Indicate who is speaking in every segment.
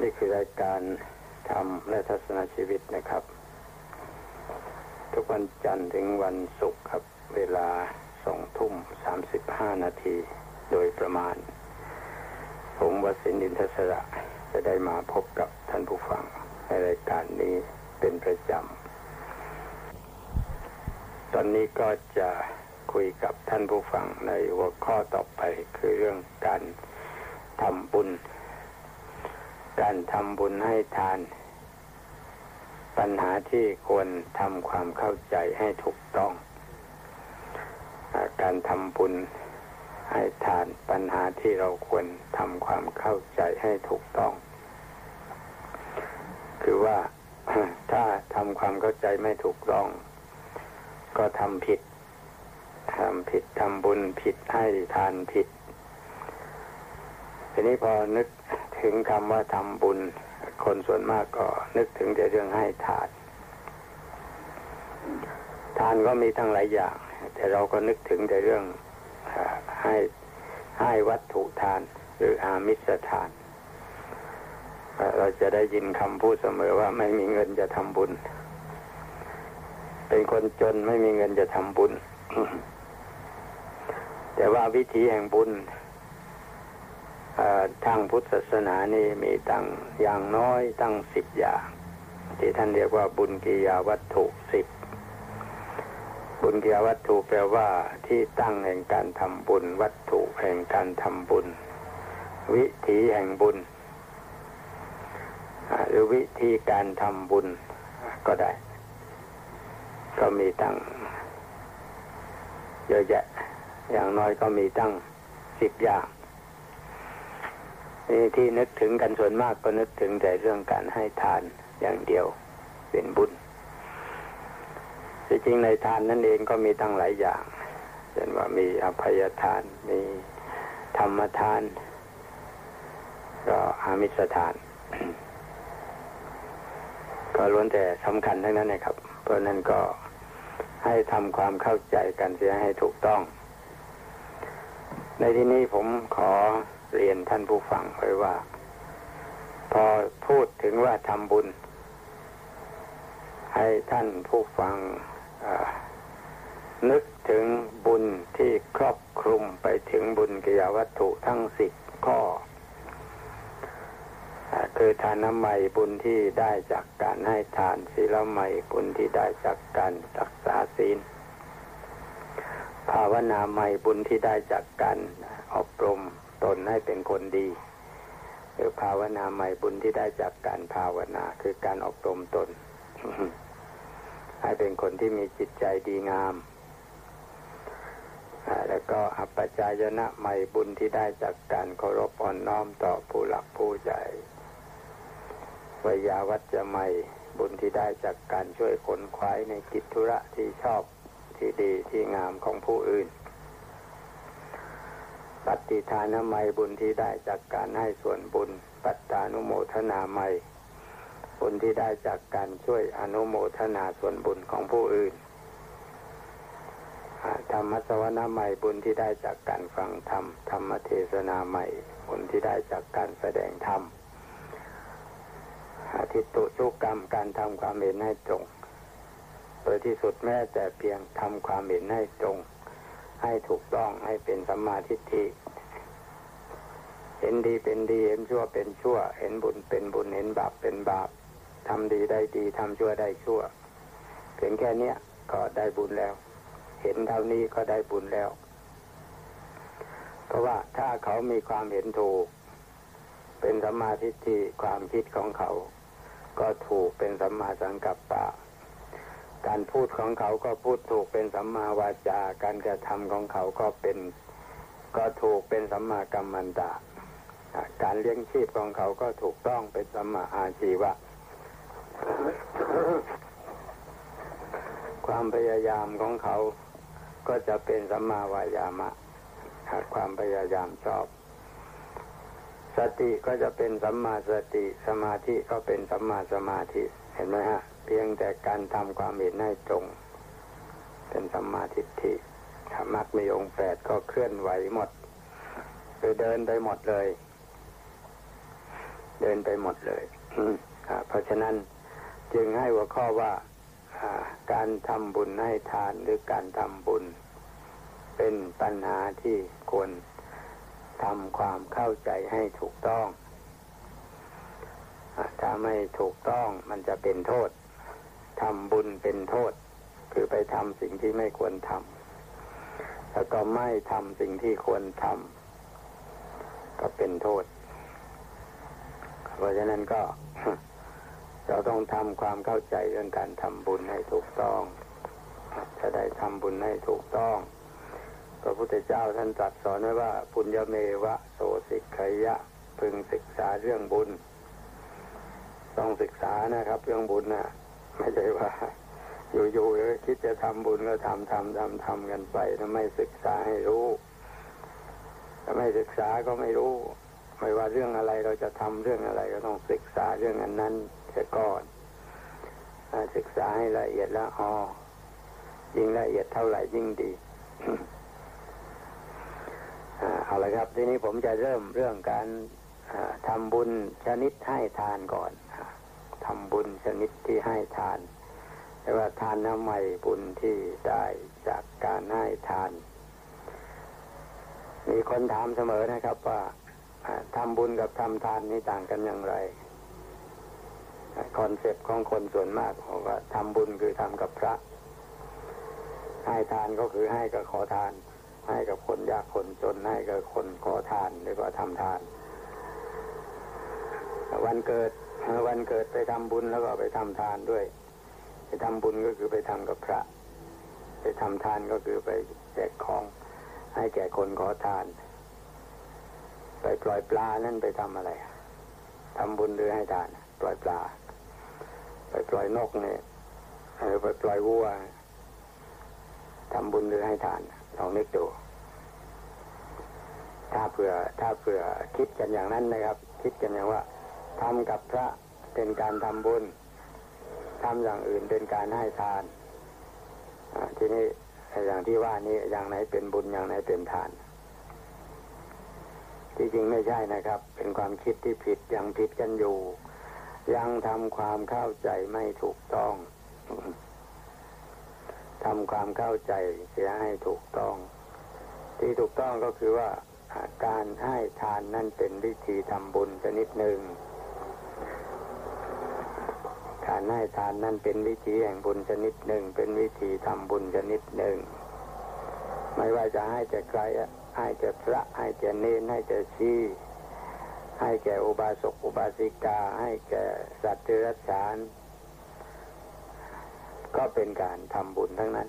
Speaker 1: นี่คือรายการธรรมและทัศนชีวิตนะครับ ทุกวันจันทร์ถึงวันศุกร์ครับ เวลาสองทุ่มสามสิบห้านาทีโดยประมาณ ผมวสินดินทศระจะได้มาพบกับท่านผู้ฟังในรายการนี้เป็นประจำ ตอนนี้ก็จะคุยกับท่านผู้ฟังในหัวข้อต่อไปคือเรื่องการทำบุญ การทำบุญให้ทาน ปัญหาที่ควรทำความเข้าใจให้ถูกต้อง การทำบุญให้ทานปัญหาที่เราควรทำความเข้าใจให้ถูกต้อง คือว่าถ้าทำความเข้าใจไม่ถูกต้อง ก็ทำผิดทำผิดทำบุญผิดให้ทานผิด ทีนี้พอนึก ถึงคำว่าทำบุญ คนส่วนมากก็นึกถึงแต่เรื่องให้ทาน ทานก็มีทั้งหลายอย่าง แต่เราก็นึกถึงแต่เรื่องให้ให้วัตถุทาน หรืออามิสทาน เราจะได้ยินคำพูดเสมอว่าไม่มีเงินจะทำบุญ เป็นคนจนไม่มีเงินจะทำบุญ แต่ว่าวิธีแห่งบุญ ทางพุทธศาสนานี่มีตั้งอย่างน้อยตั้งสิบอย่าง ที่ท่านเรียกว่าบุญกิยาวัตถุสิบบุญกิยาวัตถุแปลว่าที่ตั้งแห่งการทำบุญ วัตถุแห่งการทำบุญ วิถีแห่งบุญหรือวิธีการทำบุญก็ได้ ก็มีตั้งเยอะแยะ อย่างน้อยก็มีตั้งสิบอย่าง นี่ที่นึกถึงกันส่วนมากก็นึกถึงแต่เรื่องการให้ทานอย่างเดียวเป็นบุญที่จริงในทานนั่นเองก็มีตั้งหลายอย่างเช่นว่ามีอภัยทาน มีธรรมทาน ก็อามิสทาน ก็ล้วนแต่สำคัญทั้งนั้นนะครับ เพราะนั้นก็ให้ทำความเข้าใจกันเสียให้ถูกต้อง ในที่นี้ผมขอ เรียนท่านผู้ฟังไว้ว่า พอพูดถึงว่าทำบุญ ให้ท่านผู้ฟังนึกถึงบุญที่ครอบคลุมไปถึงบุญกิยวัตถุทั้งสิบข้อคือทานน้ำใหม่บุญที่ได้จากการให้ทานศีลใหม่บุญที่ได้จากการรักษาศีล ภาวนาใหม่บุญที่ได้จากการอบรม ตนให้เป็นคนดีหรือภาวนาใหม่บุญที่ได้จากการภาวนาคือการอบรมตน ให้เป็นคนที่มีจิตใจดีงามแล้วก็อัปปจายนะใหม่บุญที่ได้จากการเคารพอ่อนน้อมต่อผู้หลักผู้ใหญ่วยาวัจจะใหม่บุญที่ได้จากการช่วยขนควายในกิจธุระที่ชอบที่ดีที่งามของผู้อื่น ปฏิทานใหม่บุญที่ได้จากการให้ส่วนบุญ ปัตตานุโมทนาใหม่บุญที่ได้จากการช่วยอนุโมทนาส่วนบุญของผู้อื่นธรรมสวนาใหม่บุญที่ได้จากการฟังธรรมธรรมเทศนาใหม่บุญที่ได้จากการแสดงธรรมอาทิตตุชุกรรมการทำความเห็นให้ตรง โดยที่สุดแม้แต่เพียงทำความเห็นให้ตรง ให้ถูกต้องให้เป็นสัมมาทิฏฐิเห็นดีเป็นดีเห็นชั่วเป็นชั่ว เห็นบุญเป็นบุญเห็นบาปเป็นบาปทำดีได้ดีทำชั่วได้ชั่วเพียงแค่เนี้ยก็ได้บุญแล้ว เห็นเท่านี้ก็ได้บุญแล้ว เพราะว่าถ้าเขามีความเห็นถูก เป็นสัมมาทิฏฐิความคิดของเขา ก็ถูกเป็นสัมมาสังกัปปะ การพูดของเขาก็พูดถูกเป็นสัมมาวาจา การกระทำของเขาก็เป็น ก็ถูกเป็นสัมมากัมมันตะ การเลี้ยงชีพของเขาก็ถูกต้องเป็นสัมมาอาชีวะ ความพยายามของเขาก็จะเป็นสัมมาวายามะขาดความพยายามชอบ สติก็จะเป็นสัมมาสติ สมาธิก็เป็นสัมมาสมาธิ เห็นไหมฮะ เพียงแต่การทำความเห็นให้ตรง เป็นสัมมาทิฏฐิถ้ามักมีองค์แปดก็เคลื่อนไหวหมด คือเดินไปหมดเลย เดินไปหมดเลยเพราะฉะนั้นจึงให้หัวข้อว่าการทำบุญให้ทานหรือการทำบุญ เป็นปัญหาที่ควรทำความเข้าใจให้ถูกต้อง ถ้าไม่ถูกต้องมันจะเป็นโทษ ทำบุญเป็นโทษ คือไปทำสิ่งที่ไม่ควรทำแล้วก็ไม่ทำสิ่งที่ควรทำก็เป็นโทษ เพราะฉะนั้นก็ เราต้องทำความเข้าใจเรื่องการทำบุญให้ถูกต้อง จะได้ทำบุญให้ถูกต้องพระพุทธเจ้าท่านตรัสสอนไว้ว่า ปุญญเมวะโสสิกขยะ พึงศึกษาเรื่องบุญ ต้องศึกษานะครับ เรื่องบุญนะ ไม่ใช่ว่า อยู่ๆคิดจะทำบุญก็ทำทำทำทำกันไปถ้าไม่ศึกษาให้รู้ถ้าไม่ศึกษาก็ไม่รู้ ไม่ว่าเรื่องอะไรเราจะทำเรื่องอะไรก็ต้องศึกษาเรื่องอันนั้นสียก่อนศึกษาให้ละเอียดแล้วอ๋อยิ่งละเอียดเท่าไหร่ยิ่งดีเอาละครับ ทีนี้ผมจะเริ่มเรื่องการทำบุญชนิดให้ทานก่อนทำบุญชนิด ให้ทานแต่ว่าทานน้ำใหม่บุญที่ได้จากการให้ทาน มีคนถามเสมอนะครับว่าทำบุญกับทำทานนี่ต่างกันอย่างไร concept ของคนส่วนมากบอกว่าทำบุญคือทำกับพระ ให้ทานก็คือให้กับขอทาน ให้กับคนยากคนจนให้กับคนขอทานหรือว่าทำทาน วันเกิด วันเกิดไปทำบุญแล้วก็ไปทำทานด้วย ไปทำบุญก็คือไปทำกับพระ ไปทำทานก็คือไปแจกของ ให้แก่คนขอทาน ไปปล่อยปลานั่นไปทำอะไรทำบุญหรือให้ทาน ปล่อยปลา ไปปล่อยนกเนี่ยหรือไปปล่อยวัวทำบุญหรือให้ทานลองนึกดูถ้าเผื่อถ้าเผื่อคิดกันอย่างนั้นนะครับ คิดกันอย่างว่า ทำกับพระเป็นการทำบุญทำอย่างอื่นเป็นการให้ทานทีนี้อย่างที่ว่านี้อย่างไหนเป็นบุญอย่างไหนเป็นทาน ที่จริงไม่ใช่นะครับ เป็นความคิดที่ผิดยังผิดกันอยู่ ยังทำความเข้าใจไม่ถูกต้องทำความเข้าใจเสียให้ถูกต้อง ที่ถูกต้องก็คือว่าการให้ทานนั่นเป็นวิธีทำบุญชนิดหนึ่ง การ ให้ทานนั่นเป็นวิธีแห่งบุญชนิดหนึ่ง เป็นวิธีทำบุญชนิดหนึ่ง ไม่ว่าจะให้จะใครให้จะพระให้จะเนนให้จะชีให้แก่อุบาสกอุบาสิกา ให้แก่สัตว์เดรัจฉาน ก็เป็นการทำบุญทั้งนั้น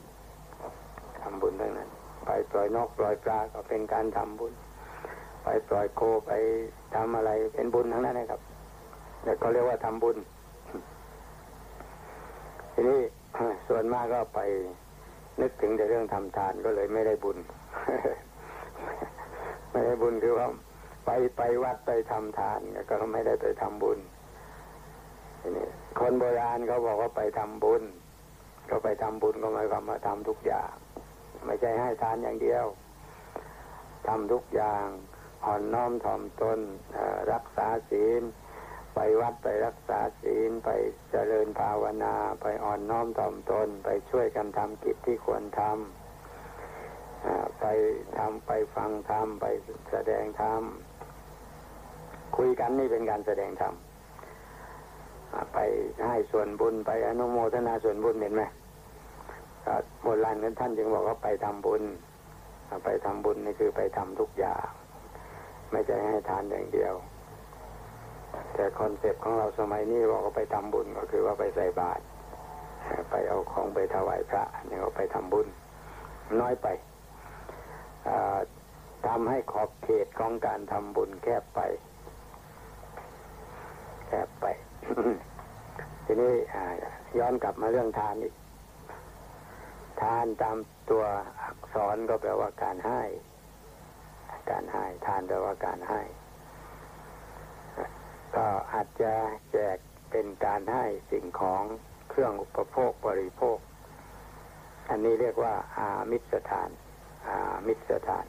Speaker 1: ทำบุญทั้งนั้น ไปปล่อยนกปล่อยปลาก็เป็นการทำบุญ ไปปล่อยโคไปทำอะไรเป็นบุญทั้งนั้นนะครับแต่ก็เรียกว่าทำบุญ ทีนี้ส่วนมากก็ไปนึกถึงแต่เรื่องทำทานก็เลยไม่ได้บุญ ไม่ได้บุญคือว่าไปไปวัดไปทำทานก็ไม่ได้ไปทำบุญนี่คนโบราณเขาบอกว่าไปทำบุญ ก็ไปทำบุญก็หมายความว่าทำทุกอย่าง ไม่ใช่ให้ทานอย่างเดียวทำทุกอย่างอ่อนน้อมถ่อมตนรักษาศีล ไปวัดไปรักษาศีลไปเจริญภาวนา ไปอ่อนน้อมถ่อมตน ไปช่วยกันทำกิจที่ควรทำไปทำไปฟังธรรมไปแสดงธรรมคุยกันนี่เป็นการแสดงธรรมไปให้ส่วนบุญไปอนุโมทนาส่วนบุญเห็นไหมโบราณนั้นท่านจึงบอกว่าไปทำบุญ ไปทำบุญนี่คือไปทำทุกอย่าง ไม่ใช่ให้ทานอย่างเดียว แต่ concept ของเราสมัยนี้บอกว่าไปทำบุญก็คือว่าไปใส่บาตรไปเอาของไปถวายพระนี่ก็ไปทำบุญ น้อยไปทำให้ขอบเขตของการทำบุญแคบไป แคบไป ทีนี้ย้อนกลับมาเรื่องทานอีก ทานตามตัวอักษรก็แปลว่าการให้ การให้ ทานแปลว่าการให้ ก็อาจจะแจกเป็นการให้สิ่งของเครื่องอุปโภคบริโภค อันนี้เรียกว่า อามิสทาน อามิสทาน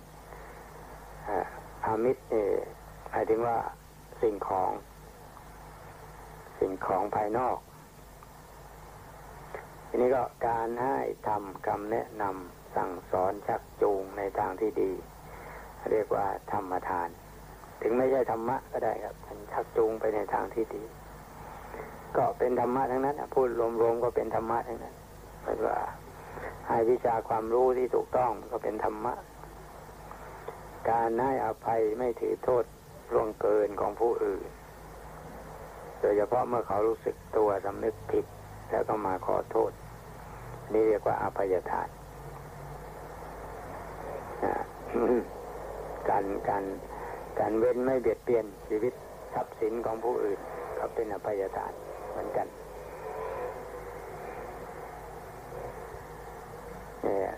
Speaker 1: อามิสนี่หมายถึงว่าสิ่งของ สิ่งของภายนอก ทีนี้ก็การให้ทำคำแนะนำสั่งสอนชักจูงในทางที่ดี เรียกว่าธรรมทาน ถึงไม่ใช่ธรรมะก็ได้ครับมันชักจูงไปในทางที่ดี ก็เป็นธรรมะทั้งนั้นพูดรวมๆก็เป็นธรรมะทั้งนั้นหมายว่าให้วิชาความรู้ที่ถูกต้องก็เป็นธรรมะ การให้อภัยไม่ถือโทษล่วงเกินของผู้อื่น โดยเฉพาะเมื่อเขารู้สึกตัวสำนึกผิด แล้วก็มาขอโทษ นี่เรียกว่าอภัยทานการการ การเว้นไม่เบียดเบียนชีวิตทรัพย์สินของผู้อื่น ก็เป็นอภัยทานเหมือนกันเนี่ย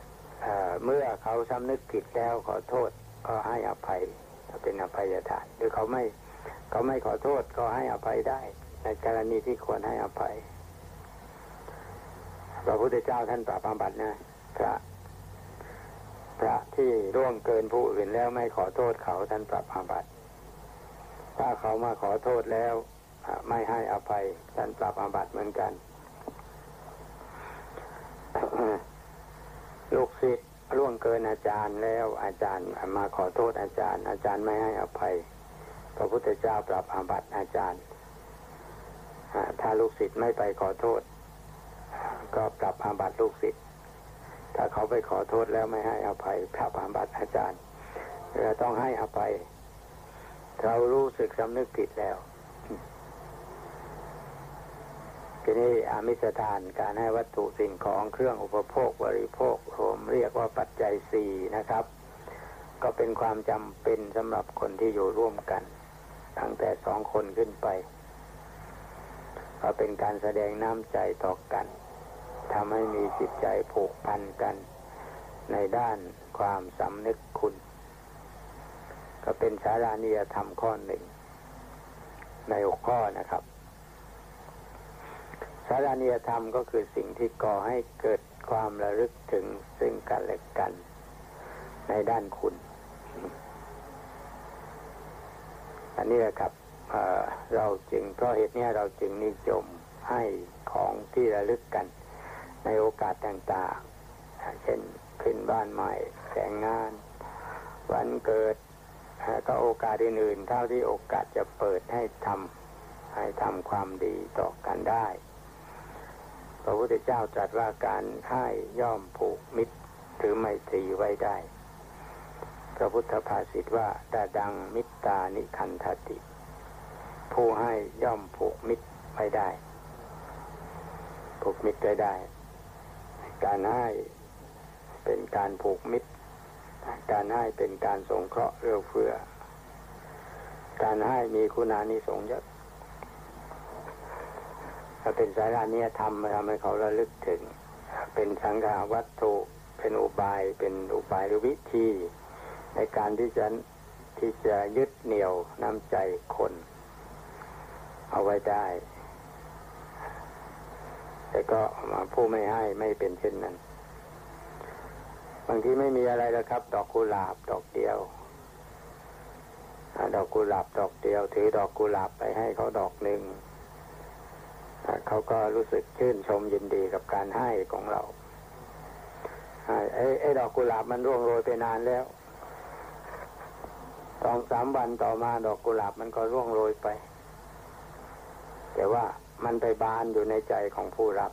Speaker 1: เมื่อเขาสำนึกผิดแล้วขอโทษก็ให้อภัยเป็นอภัยทานหรือเขาไม่เขาไม่ขอโทษก็ให้อภัยได้ ในกรณีที่ควรให้อภัยพระพุทธเจ้าท่านปราบอาบัตินะพระ พระที่ร่วงเกินผู้อื่นแล้วไม่ขอโทษเขาท่านปรับอาบัติถ้าเขามาขอโทษแล้วไม่ให้อภัยท่านปรับอาบัติเหมือนกัน ลูกศิษย์ร่วงเกินอาจารย์แล้วอาจารย์มาขอโทษอาจารย์ อาจารย์ไม่ให้อภัย พระพุทธเจ้าปรับอาบัติอาจารย์ถ้าลูกศิษย์ไม่ไปขอโทษ ก็ปรับอาบัติลูกศิษย์ ถ้าเขาไปขอโทษแล้วไม่ให้อภัยพระปามบัติอาจารย์เราต้องให้อภัย เรารู้สึกสำนึกผิดแล้วทีนี้อามิสทานการให้วัตถุสิ่งของเครื่องอุปโภคบริโภคผมเรียกว่าปัจจัยสี่นะครับ ก็เป็นความจำเป็นสำหรับคนที่อยู่ร่วมกัน ตั้งแต่สองคนขึ้นไป ก็เป็นการแสดงน้ำใจต่อกัน ทำให้มีจิตใจผูกพันกัน ในด้านความสำนึกคุณ ก็เป็นสารานิยธรรมข้อหนึ่ง ในหกข้อนะครับ สารานิยธรรมก็คือสิ่งที่ก่อให้เกิดความระลึกถึงซึ่งกันและกัน ในด้านคุณ อันนี้แหละครับเเราจึงเพราะเหตุนี้เราจึงนิยมให้ของที่ระลึกกัน ในโอกาสต่างๆ เช่นขึ้นบ้านใหม่แต่งงาน วันเกิดก็โอกาสอื่นๆเท่าที่โอกาสจะเปิดให้ทำให้ทำความดีต่อกันได้ พระพุทธเจ้าตรัสว่าการให้ย่อมผูกมิตรหรือไมตรีไว้ได้ พระพุทธภาษิตว่าดาดังมิตานิคันทติ ผู้ให้ย่อมผูกมิตรไว้ได้ผูกมิตรไว้ได้ การให้เป็นการผูกมิตร การให้เป็นการสงเคราะห์เอื้อเฟื้อ การให้มีคุณานิสงส์เยอะถ้าเป็นสายานี้ทำทำให้เขาระลึกถึง เป็นสังขาวัตถุเป็นอุบายเป็นอุบายหรือวิธี ในการที่จะที่จะยึดเหนี่ยวน้ำใจคน เอาไว้ได้ แต่ก็มาผู้ไม่ให้ไม่เป็นเช่นนั้น บางทีไม่มีอะไรแล้วครับ ดอกกุหลาบดอกเดียวดอกกุหลาบดอกเดียว ถือดอกกุหลาบไปให้เขาดอกหนึ่งเขาก็รู้สึกชื่นชมยินดีกับการให้ของเราไอ้ไอ้ดอกกุหลาบมันร่วงโรยไปนานแล้วสองสามวันต่อมาดอกกุหลาบมันก็ร่วงโรยไป แต่ว่า มันไปบานอยู่ในใจของผู้รับ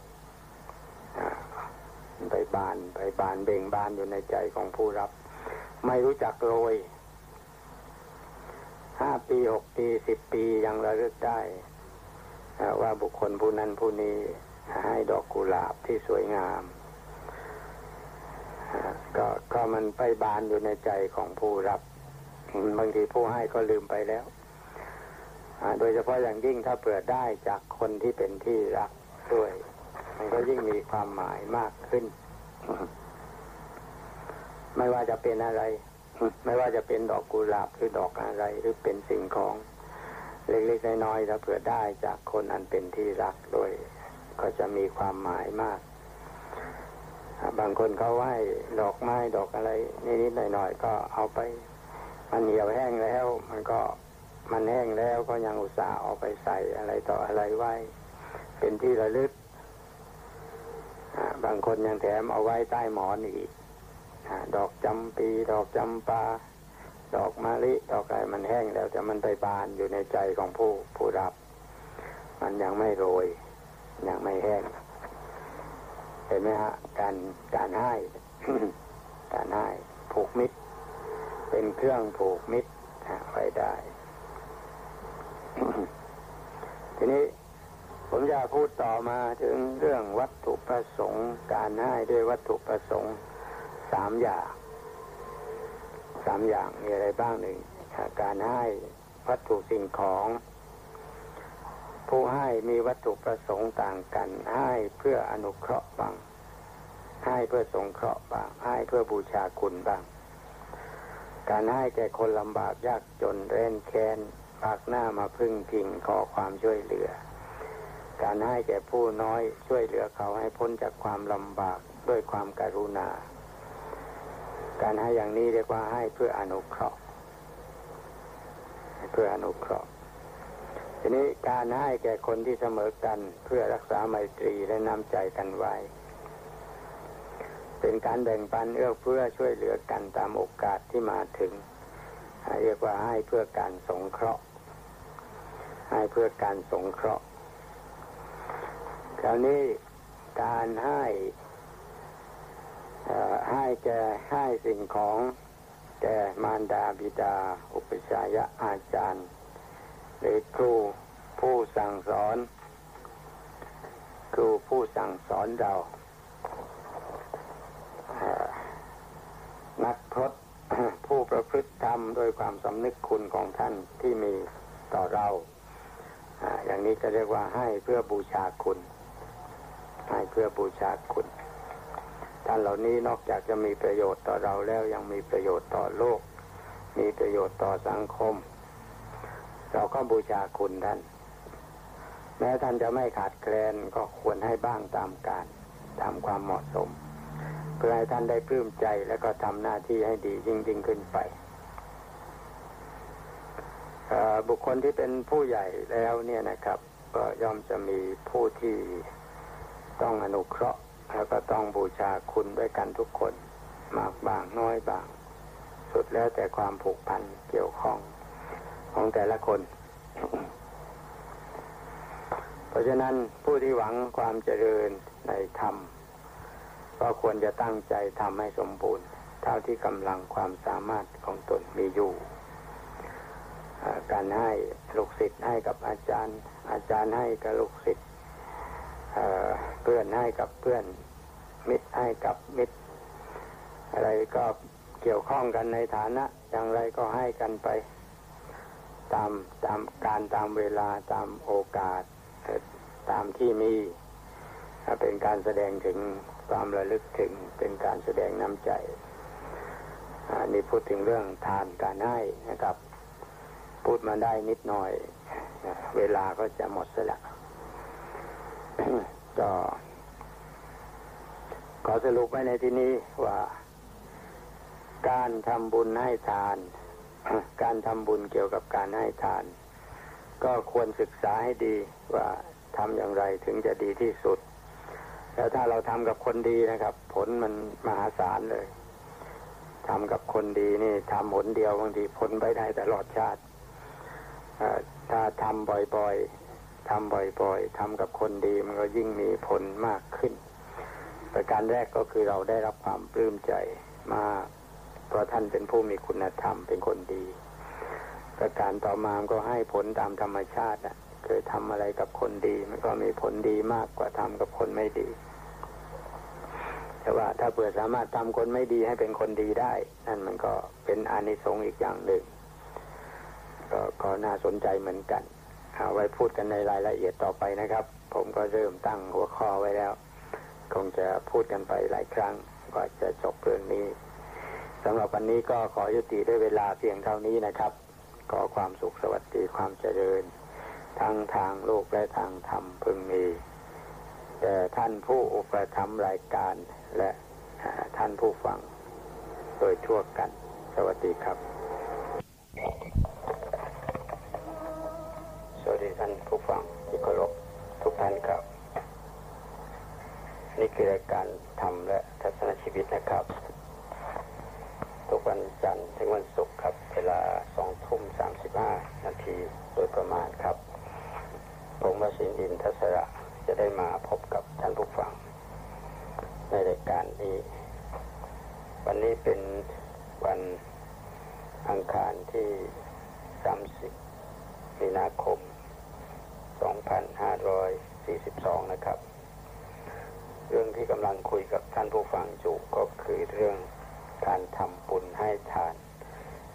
Speaker 1: ไปบานไปบานเบ่งบานอยู่ในใจของผู้รับ ไม่รู้จักโรยห้าปีหกปีสิบปียังระลึกได้ว่าบุคคลผู้นั้นผู้นี้ให้ดอกกุหลาบที่สวยงามก็ก็มันไปบานอยู่ในใจของผู้รับบางทีผู้ให้ก็ลืมไปแล้ว โดยเฉพาะอย่างยิ่งถ้าเปิดได้จากคนที่เป็นที่รักด้วย มันก็ยิ่งมีความหมายมากขึ้น ไม่ว่าจะเป็นอะไร ไม่ว่าจะเป็นดอกกุหลาบหรือดอกอะไร หรือเป็นสิ่งของ เล็กๆน้อยๆถ้าเผื่อได้จากคนอันเป็นที่รักด้วย ก็จะมีความหมายมากบางคนเขาไหว้ดอกไม้ดอกอะไรนิดๆหน่อยๆก็เอาไป มันเหี่ยวแห้งแล้ว มันก็ มันแห้งแล้วก็ยังอุตส่าห์เอาไปใส่อะไรต่ออะไรไว้ เป็นที่ระลึกบางคนยังแถมเอาไว้ใต้หมอนอีกดอกจำปี ดอกจำปา ดอกมะลิ ดอกอะไรมันแห้งแล้วแต่มันไปบานอยู่ในใจของผู้ผู้รับ มันยังไม่โรย ยังไม่แห้ง เห็นไหมฮะ การการให้ การให้ผูกมิตร เป็นเครื่องผูกมิตรไว้ได้ ทีนี้ผมจะพูดต่อมาถึงเรื่องวัตถุประสงค์การให้ด้วยวัตถุประสงค์สามอย่างสามอย่างมีอะไรบ้างหนึ่งการให้วัตถุสิ่งของ ผู้ให้มีวัตถุประสงค์ต่างกันให้เพื่ออนุเคราะห์บ้างให้เพื่อสงเคราะห์บ้างให้เพื่อบูชาคุณบ้าง การให้แก่คนลำบากยากจนเร้นแค้น ปากหน้ามาพึ่งพิงขอความช่วยเหลือ การให้แก่ผู้น้อยช่วยเหลือเขาให้พ้นจากความลำบากด้วยความการุณา การให้อย่างนี้เรียกว่าให้เพื่ออนุเคราะห์เพื่ออนุเคราะห์ทีนี้การให้แก่คนที่เสมอกันเพื่อรักษาไมตรีและน้ำใจกันไว้ เป็นการแบ่งปันเอื้อเฟื้อช่วยเหลือกันตามโอกาสที่มาถึง เรียกว่าให้เพื่อการสงเคราะห์ ให้เพื่อการสงเคราะห์ คราวนี้การให้ให้แก่ให้สิ่งของแก่มารดาบิดา อุปชายะอาจารย์ หรือครูผู้สั่งสอน ครูผู้สั่งสอนเรา นักพรตผู้ประพฤติธรรมโดยความสำนึกคุณของท่านที่มีต่อเรา อย่างนี้จะเรียกว่าให้เพื่อบูชาคุณ ให้เพื่อบูชาคุณ ท่านเหล่านี้นอกจากจะมีประโยชน์ต่อเราแล้วยังมีประโยชน์ต่อโลก มีประโยชน์ต่อสังคม เราก็บูชาคุณท่าน แม้ท่านจะไม่ขาดแคลนก็ควรให้บ้างตามการตามความเหมาะสม เพื่อให้ท่านได้ปลื้มใจแล้วก็ทำหน้าที่ให้ดียิ่งยิ่งขึ้นไป บุคคลที่เป็นผู้ใหญ่แล้วเนี่ยนะครับ ก็ย่อมจะมีผู้ที่ต้องอนุเคราะห์ แล้วก็ต้องบูชาคุณด้วยกันทุกคน มากบางน้อยบาง สุดแล้วแต่ความผูกพันเกี่ยวข้องของแต่ละคน เพราะฉะนั้นผู้ที่หวังความเจริญในธรรม ก็ควรจะตั้งใจทำให้สมบูรณ์ เท่าที่กำลังความสามารถของตนมีอยู่ การให้ลูกศิษย์ให้กับอาจารย์ อาจารย์ให้กับลูกศิษย์เพื่อนให้กับเพื่อน มิตรให้กับมิตร อะไรก็เกี่ยวข้องกันในฐานะ อย่างไรก็ให้กันไป ตามตามการตามเวลาตามโอกาสตามที่มีเป็นการแสดงถึงความระลึกถึงเป็นการแสดงน้ำใจนี่พูดถึงเรื่องทานการให้นะครับ พูดมาได้นิดหน่อย เวลาก็จะหมดแล้วก็ขอสรุปไว้ในที่นี้ว่า การทำบุญให้ทาน การทำบุญเกี่ยวกับการให้ทาน ก็ควรศึกษาให้ดีว่าทำอย่างไรถึงจะดีที่สุด แล้วถ้าเราทำกับคนดีนะครับ ผลมันมหาศาลเลยทำกับคนดีนี่ทำผลเดียวบางทีผลไปได้ตลอดชาติ ถ้าทำบ่อยๆทำบ่อยๆทำกับคนดีมันก็ยิ่งมีผลมากขึ้น ประการแรกก็คือเราได้รับความปลื้มใจมากเพราะท่านเป็นผู้มีคุณธรรมเป็นคนดี ประการต่อมาก็ให้ผลตามธรรมชาติอะเคยทำอะไรกับคนดีมันก็มีผลดีมากกว่าทำกับคนไม่ดี แต่ว่าถ้าเผื่อสามารถทำคนไม่ดีให้เป็นคนดีได้ นั่นมันก็เป็นอานิสงส์อีกอย่างหนึ่ง ก็น่าสนใจเหมือนกันเอาไว้พูดกันในรายละเอียดต่อไปนะครับ ผมก็เริ่มตั้งหัวข้อไว้แล้ว คงจะพูดกันไปหลายครั้งก็จะจบเรื่องนี้สำหรับวันนี้ก็ขอยุติด้วยเวลาเพียงเท่านี้นะครับ ขอความสุขสวัสดีความเจริญ ทั้งทางโลกและทางธรรมพึงมีแต่ท่านผู้อุปถัมภ์รายการและท่านผู้ฟัง โดยทั่วกัน สวัสดีครับ ท่านผู้ฟังที่เคารพทุกท่านครับ นี่คือรายการทำและทัศนชีวิตนะครับ ทุกวันจันทร์ถึงวันศุกร์ครับ เวลาสองทุ่มสามสิบห้านาทีโดยประมาณครับ ผมวสินอินทศระจะได้มาพบกับท่านผู้ฟัง ในรายการนี้ วันนี้เป็นวันอังคารที่สามสิบมีนาคม 2542 นะครับ เรื่องที่กำลังคุยกับท่านผู้ฟังอยู่ก็คือเรื่องการทำบุญให้ทาน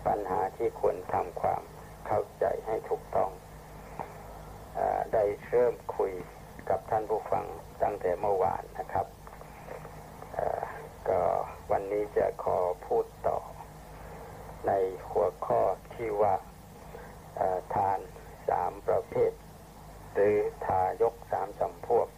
Speaker 1: ปัญหาที่ควรทำความเข้าใจให้ถูกต้องอได้เริ่มคุยกับท่านผู้ฟังตั้งแต่เมื่อวานนะครับก็วันนี้จะขอพูดต่อ ในหัวข้อที่ว่าทานสามประเภท หรือทายกสามจำพวก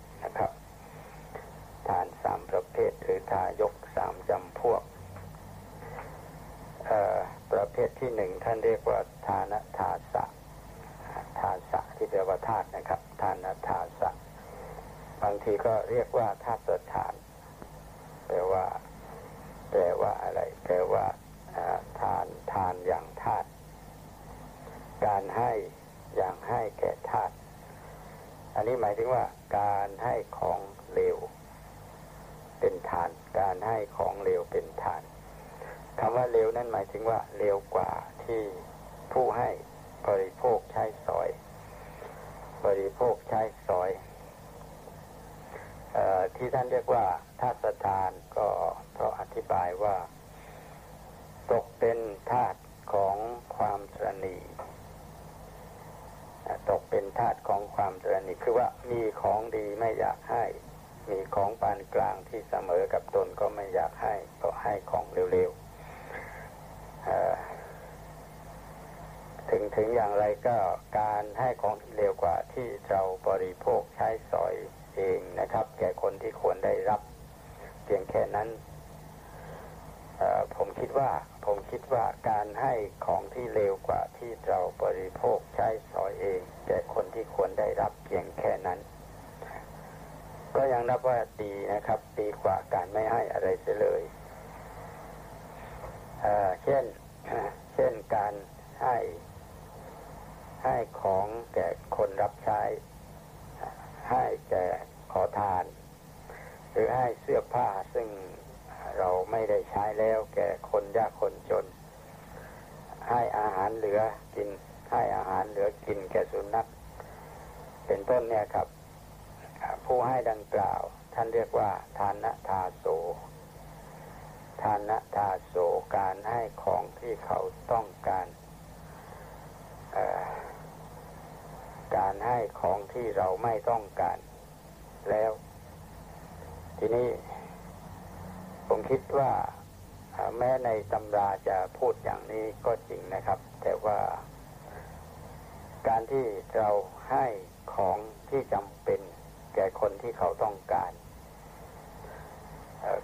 Speaker 1: ของที่เขาต้องการการให้ของที่เราไม่ต้องการแล้ว ทีนี้ ผมคิดว่าแม้ในตำราจะพูดอย่างนี้ก็จริงนะครับ แต่ว่าการที่เราให้ของที่จำเป็นแก่คนที่เขาต้องการ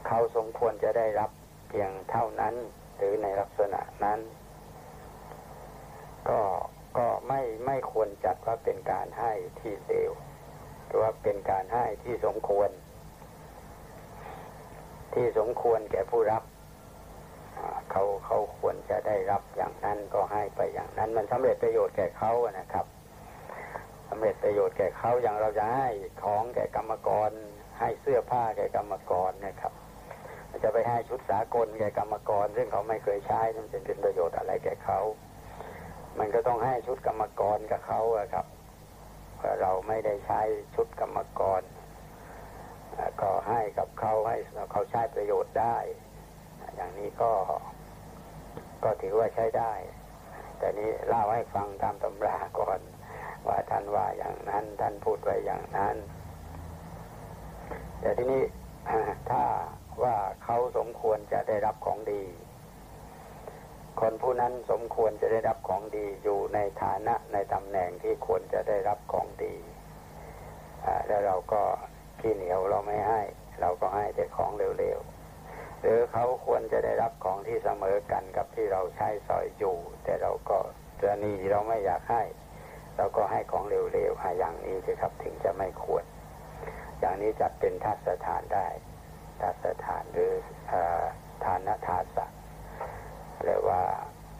Speaker 1: เขาสมควรจะได้รับเพียงเท่านั้น หรือในลักษณะนั้น ก็ก็ไม่ไม่ควรจัดว่าเป็นการให้ที่เลวหรือว่าเป็นการให้ที่สมควร ที่สมควรแก่ผู้รับเขาเขาควรจะได้รับอย่างนั้นก็ให้ไปอย่างนั้น มันสำเร็จประโยชน์แก่เขานะครับสำเร็จประโยชน์แก่เขาอย่างเราจะให้ของแก่กรรมกร ให้เสื้อผ้าแก่กรรมกรนะครับ จะไปให้ชุดสากลแก่กรรมกร ซึ่งเขาไม่เคยใช้มันจะเป็นประโยชน์อะไรแก่เขา มันก็ต้องให้ชุดกรรมกรกับเขาครับเราไม่ได้ใช้ชุดกรรมกร ก็ให้กับเขาให้เขาใช้ประโยชน์ได้ อย่างนี้ก็ก็ถือว่าใช้ได้ แต่นี้เล่าให้ฟังตามตำราก่อน ว่าท่านว่าอย่างนั้น ท่านพูดไว้อย่างนั้น แต่ที่นี้ถ้า ว่าเขาสมควรจะได้รับของดี คนผู้นั้นสมควรจะได้รับของดีอยู่ในฐานะในตำแหน่งที่ควรจะได้รับของดีแล้วเราก็ขี้เหนียวเราไม่ให้ เราก็ให้แต่ของเร็วๆหรือเขาควรจะได้รับของที่เสมอกันกับที่เราใช้สอยอยู่ แต่เราก็จะนี่เราไม่อยากให้ เราก็ให้ของเร็วๆอย่างนี้สิครับถึงจะไม่ควร อย่างนี้จัดเป็นทัศฐานได้ ทัศฐานหรือทานทาสะเรียกว่า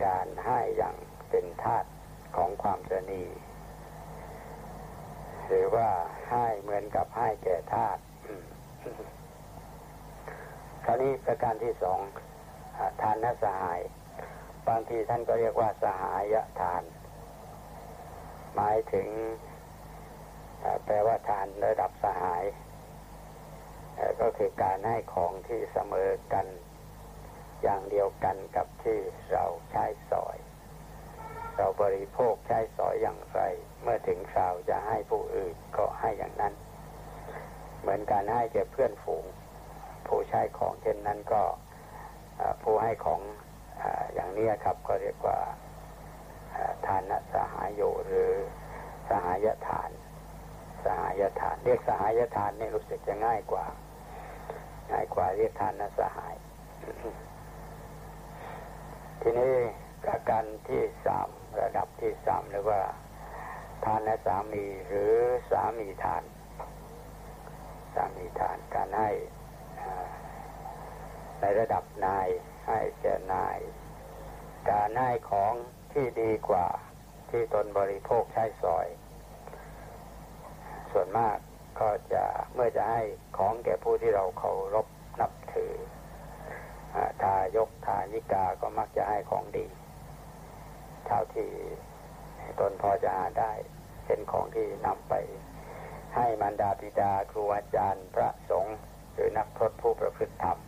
Speaker 1: การให้อย่างเป็นธาตุของความเจนีหรือว่าให้เหมือนกับให้แก่ธาตุคราวนี้ประการที่สองทานนสหาย บางทีท่านก็เรียกว่าสหายทาน หมายถึงแปลว่าทานระดับสหาย ก็คือการให้ของที่เสมอกัน อย่างเดียวกันกับที่เราใช้สอย เราบริโภคใช้สอยอย่างไร เมื่อถึงคราวจะให้ผู้อื่นก็ให้อย่างนั้น เหมือนการให้แก่เพื่อนฝูง ผู้ใช้ของเช่นนั้นก็ผู้ให้ของออย่างนี้ครับก็เรียกว่าทานสหายโยหรือสหายทาน สหายทาน เรียกสหายทานนี่รู้สึกจะง่ายกว่า ง่ายกว่าเรียกทานนสหาย ทีนี้ประการที่สามระดับที่สามเรียกว่า ทานสามีหรือสามีทาน สามีทานการให้ในระดับนายให้แก่นาย การให้ของที่ดีกว่าที่ตนบริโภคใช้สอย ส่วนมาก ก็จะเมื่อจะให้ของแก่ผู้ที่เราเคารพนับถือทายกทายิกาก็มักจะให้ของดี เท่าที่ตนพอจะหาได้เป็นของที่นำไป ให้มารดาบิดาครูอาจารย์พระสงฆ์หรือนักพรตผู้ประพฤติธรรม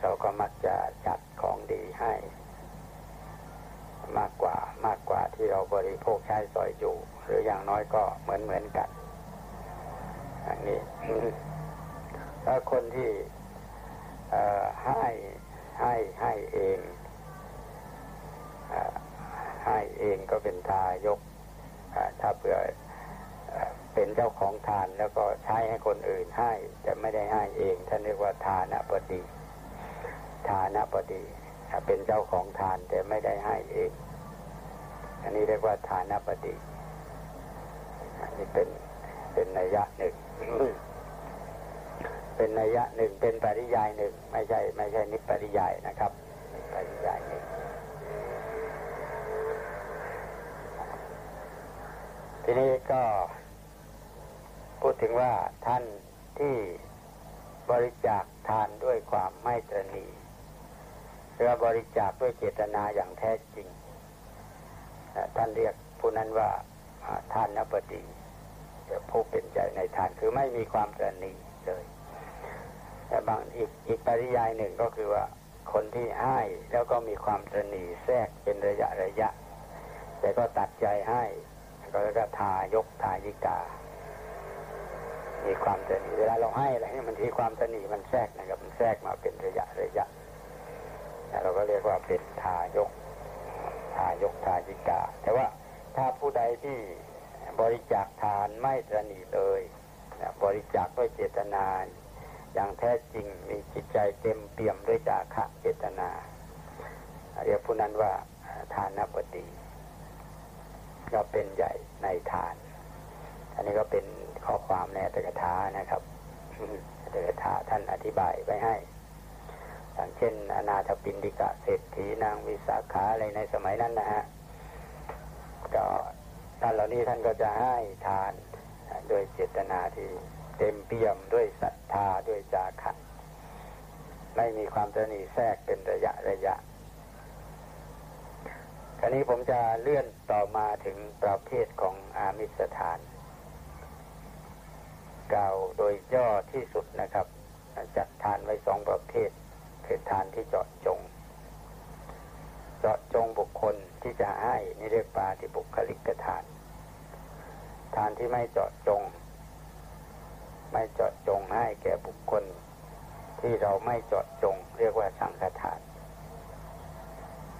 Speaker 1: เราก็มักจะจัดของดีให้ มากกว่ามากกว่าที่เราบริโภคใช้สอยอยู่ หรืออย่างน้อยก็เหมือนเหมือนกัน อย่างนี้ถ้าคนที่ให้ให้ให้เองให้เองก็เป็นทายกถ้าเผื่อเป็นเจ้าของทานแล้วก็ใช้ให้คนอื่นให้แต่ไม่ได้ให้เองท่านเรียกว่าทานปฏิทานปฏิเป็นเจ้าของทานแต่ไม่ได้ให้เอง อันนี้เรียกว่าทานปฏิอันนี้เป็น เป็นนัยยะหนึ่ง เป็นนัยยะหนึ่งเป็นปริยายหนึ่งไม่ใช่ ไม่ใช่นิปริยายนะครับปริยายหนึ่งทีนี้ก็พูดถึงว่าท่านที่บริจาคทานด้วยความไม่ตรณีหรือบริจาคด้วยเจตนาอย่างแท้จริง ท่านเรียกผู้นั้นว่าทานนปฏิ ผู้เป็นใจในทานคือไม่มีความตรณีเลย แต่บางอีกอีกปริยายหนึ่งก็คือว่าคนที่ให้แล้วก็มีความตรนีแทรกเป็นระยะระยะ แต่ก็ตัดใจให้ก็แล้วก็ทายกทายิกา มีความตรนีเวลาเราให้อะไรนี่มันทีความตรนีมันแทรกนะครับ มันแทรกมาเป็นระยะระยะเราก็เรียกว่าเป็นทายกทายกทายิกา แต่ว่าถ้าผู้ใดที่ บริจาคทานไม่ตรนีเลยบริจาคด้วยเจตนา อย่างแท้จริงมีจิตใจเต็มเปี่ยมด้วยจาคะเจตนา เรียกผู้นั้นว่าทานนปฏิก็เป็นใหญ่ในทาน อันนี้ก็เป็นข้อความในตกถานะครับตกถาท่านอธิบายไว้ให้อย่างเช่น อนาถปินดิกะเศรษฐีนางวิสาขาอะไรในสมัยนั้นนะฮะก็านเหล่านี้ท่านก็จะให้ทานโดยเจตนาที่เต็มเปี่ยมด้วยศรัทธาด้วยจาคะไม่มีความตนีแทรกเป็นระยะระยะ คราวนี้ผมจะเลื่อนต่อมาถึงประเภทของอามิสถานกล่าวโดยย่อที่สุดนะครับจัดทานไว้สองประเภทคือทานที่เจาะจง เจาะจงบุคคลที่จะให้นี่เรียกปาที่บุคลิกทาน ทานที่ไม่เจาะจง ไม่เจาะจงให้แก่บุคคล ที่เราไม่เจาะจง เรียกว่าสังฆทาน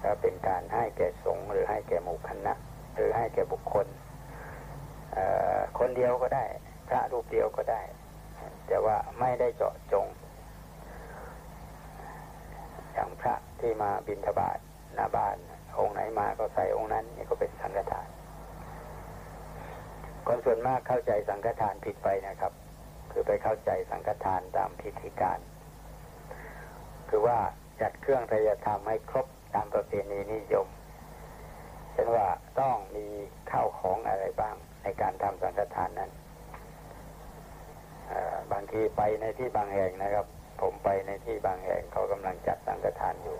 Speaker 1: ก็เป็นการให้แก่สงฆ์หรือให้แก่หมู่คณะหรือให้แก่บุคคลคนเดียวก็ได้ พระรูปเดียวก็ได้ แต่ว่าไม่ได้เจาะจง อย่างพระที่มาบิณฑบาตนาบาน องค์ไหนมาก็ใส่องค์นั้นนี่ก็เป็นสังฆทาน คนส่วนมากเข้าใจสังฆทานผิดไปนะครับ คือไปเข้าใจสังฆทานตามพิธีการ คือว่าจัดเครื่องทายธรรมให้ครบตามประเพณีนิยมเช่นว่าต้องมีข้าวของอะไรบ้างในการทำสังฆทานนั้นบางทีไปในที่บางแห่งนะครับ ผมไปในที่บางแห่งเขากำลังจัดสังฆทานอยู่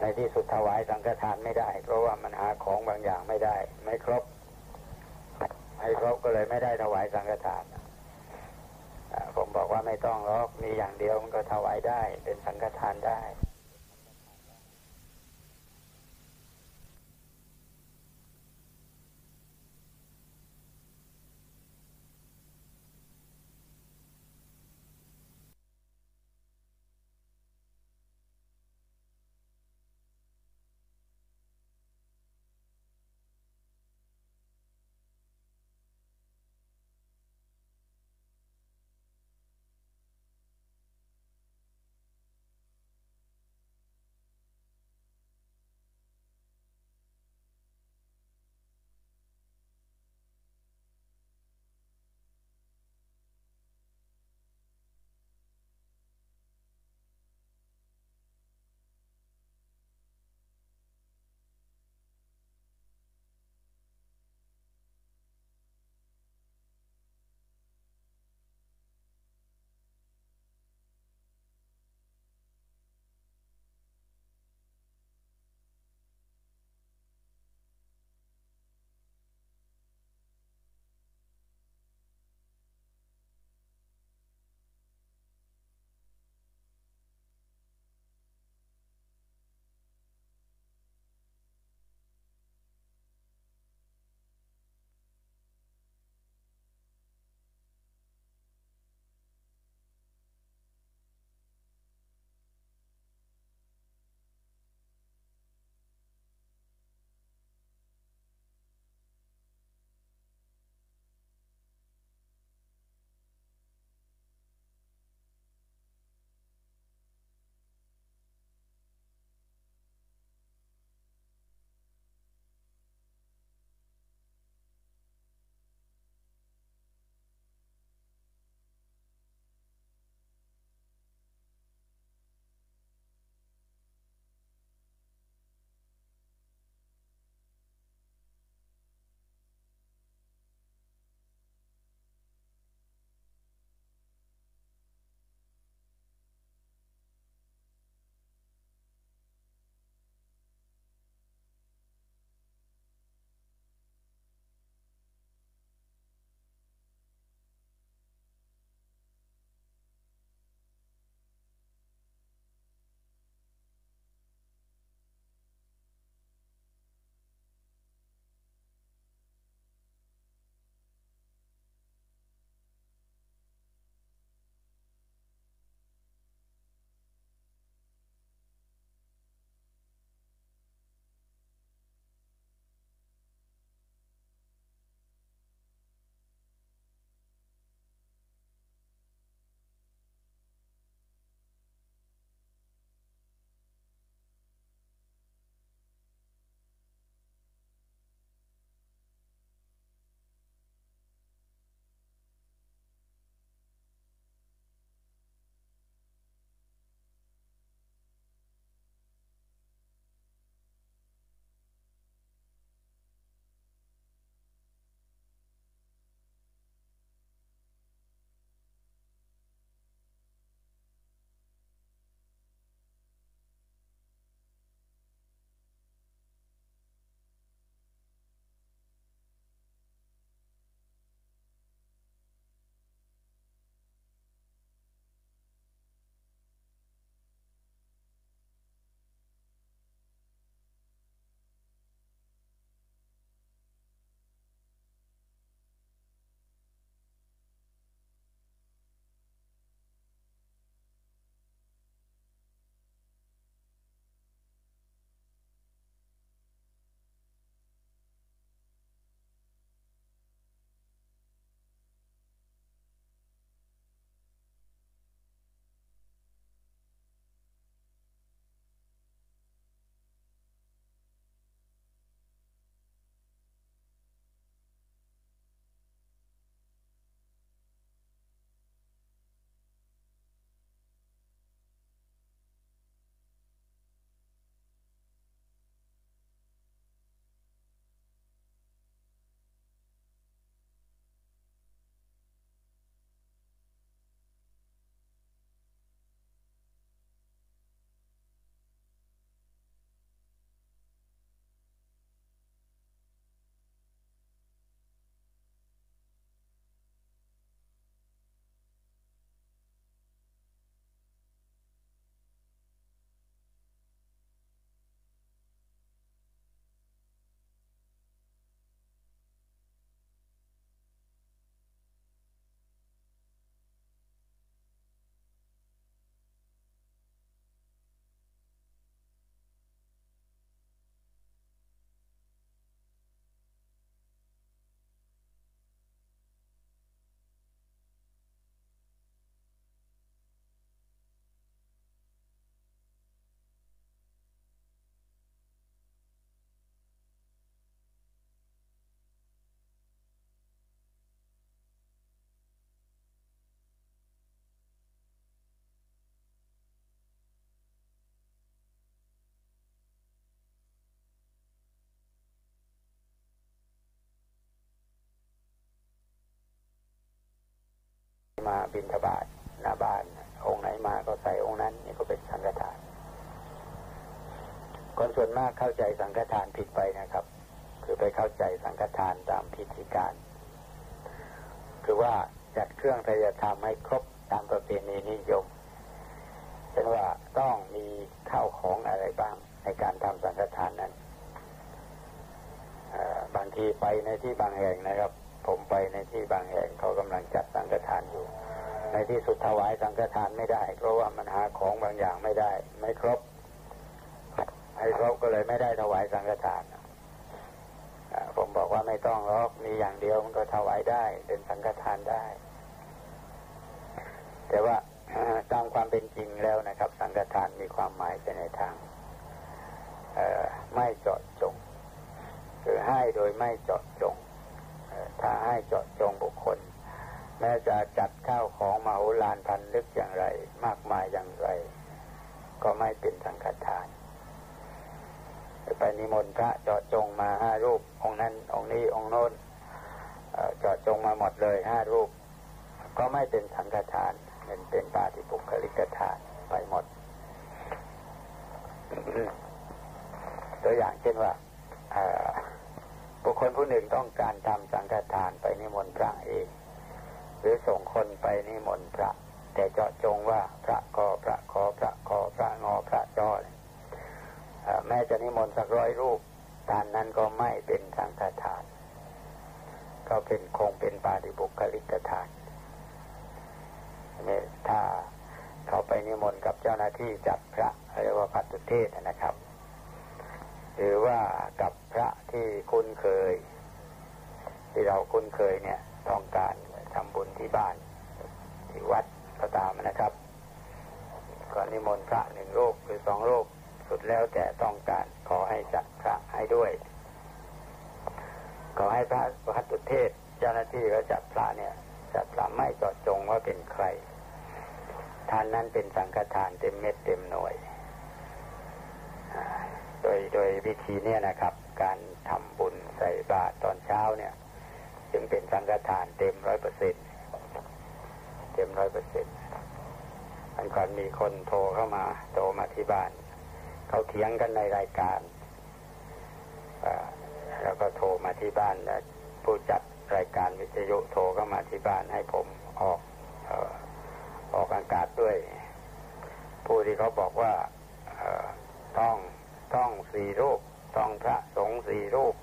Speaker 1: ในที่สุดถวายสังฆทานไม่ได้ เพราะว่ามันหาของบางอย่างไม่ได้ ไม่ครบ ไม่ครบก็เลยไม่ได้ถวายสังฆทานผมบอกว่าไม่ต้องหรอกมีอย่างเดียวมันก็ถวายได้ เป็นสังฆทานได้ บินทบาทหน้าบ้าน องค์ไหนมาก็ใส่องค์นั้น นี่ก็เป็นสังฆทาน คนส่วนมากเข้าใจสังฆทานผิดไปนะครับ คือไปเข้าใจสังฆทานตามพิธีการ คือว่าจัดเครื่องทายธรรมให้ครบตามประเพณีนิยมเช่นว่าต้องมีข้าวของอะไรบ้างในการทำสังฆทานนั้นบางทีไปในที่บางแห่งนะครับ ผมไปในที่บางแห่งเขากำลังจัดสังฆทานอยู่ ในที่สุดถวายสังฆทานไม่ได้ เพราะว่ามันหาของบางอย่างไม่ได้ ไม่ครบไม่ครบก็เลยไม่ได้ถวายสังฆทานผมบอกว่าไม่ต้องหรอกมีอย่างเดียวมันก็ถวายได้เป็นสังฆทานได้ แต่ว่าตามความเป็นจริงแล้วนะครับ สังฆทานมีความหมายไปในทางไม่เจาะจง คือให้โดยไม่เจาะจง ถ้าให้เจาะจงบุคคล แม้จะจัดข้าวของมาโหลานพันลึกอย่างไร มากมายอย่างไร ก็ไม่เป็นสังฆทาน ไปนิมนต์พระเจาะจงมาห้ารูป องนั้น องนี้ องโน้นเจาะจงมาหมดเลยห้ารูป ก็ไม่เป็นสังฆทานเป็นเป็นปาฏิบุคลิกทานไปหมด ตัวอย่างเช่นว่าบุคคลผู้หนึ่งต้องการทำสังฆทานไปนิมนต์พระเอง รือส่งคนไปนิมนต์พระ แต่เจาะจงว่าพระกอพระขอพระคอพระงอพระจอแม้จะนิมนต์สักร้อยรูปทานนั้นก็ไม่เป็นสังฆทาน ก็เป็นคงเป็นปาฏิบุคลิกทานนี่ถ้าเขาไปนิมนต์กับเจ้าหน้าที่จับพระเรียกว่าพัตุเทศนะครับ หรือว่ากับพระที่คุ้นเคย ที่เราคุ้นเคยเนี่ยต้องการ ทำบุญที่บ้านที่วัดก็ตามนะครับก็นิมนต์พระหนึ่งรูปหรือสองรูปสุดแล้วแต่ต้องการขอให้จัดพระให้ด้วย ขอให้พระพัตุเทศเจ้าหน้าที่ก็จัดพระเนี่ย จัดพระไม่จอดจงว่าเป็นใครทานนั้นเป็นสังฆทานเต็มเม็ดเต็มหน่วย โดยโดยวิธีเนี่ยนะครับ การทำบุญใส่บาตรตอนเช้าเนี่ย จึงเป็นสังฆทานเต็มร้อยเปอร์เซ็นเต็มร้อยเปอร์เซ็นต์มันก่อนมีคนโทรเข้ามา โทรมาที่บ้าน เขาเถียงกันในรายการแล้วก็โทรมาที่บ้านผู้จัดรายการวิทยุโทรเข้ามาที่บ้านให้ผมออกออกอากาศด้วย ผู้ที่เขาบอกว่าต้องต้องสี่รูป ต้องพระสงฆ์สี่รูป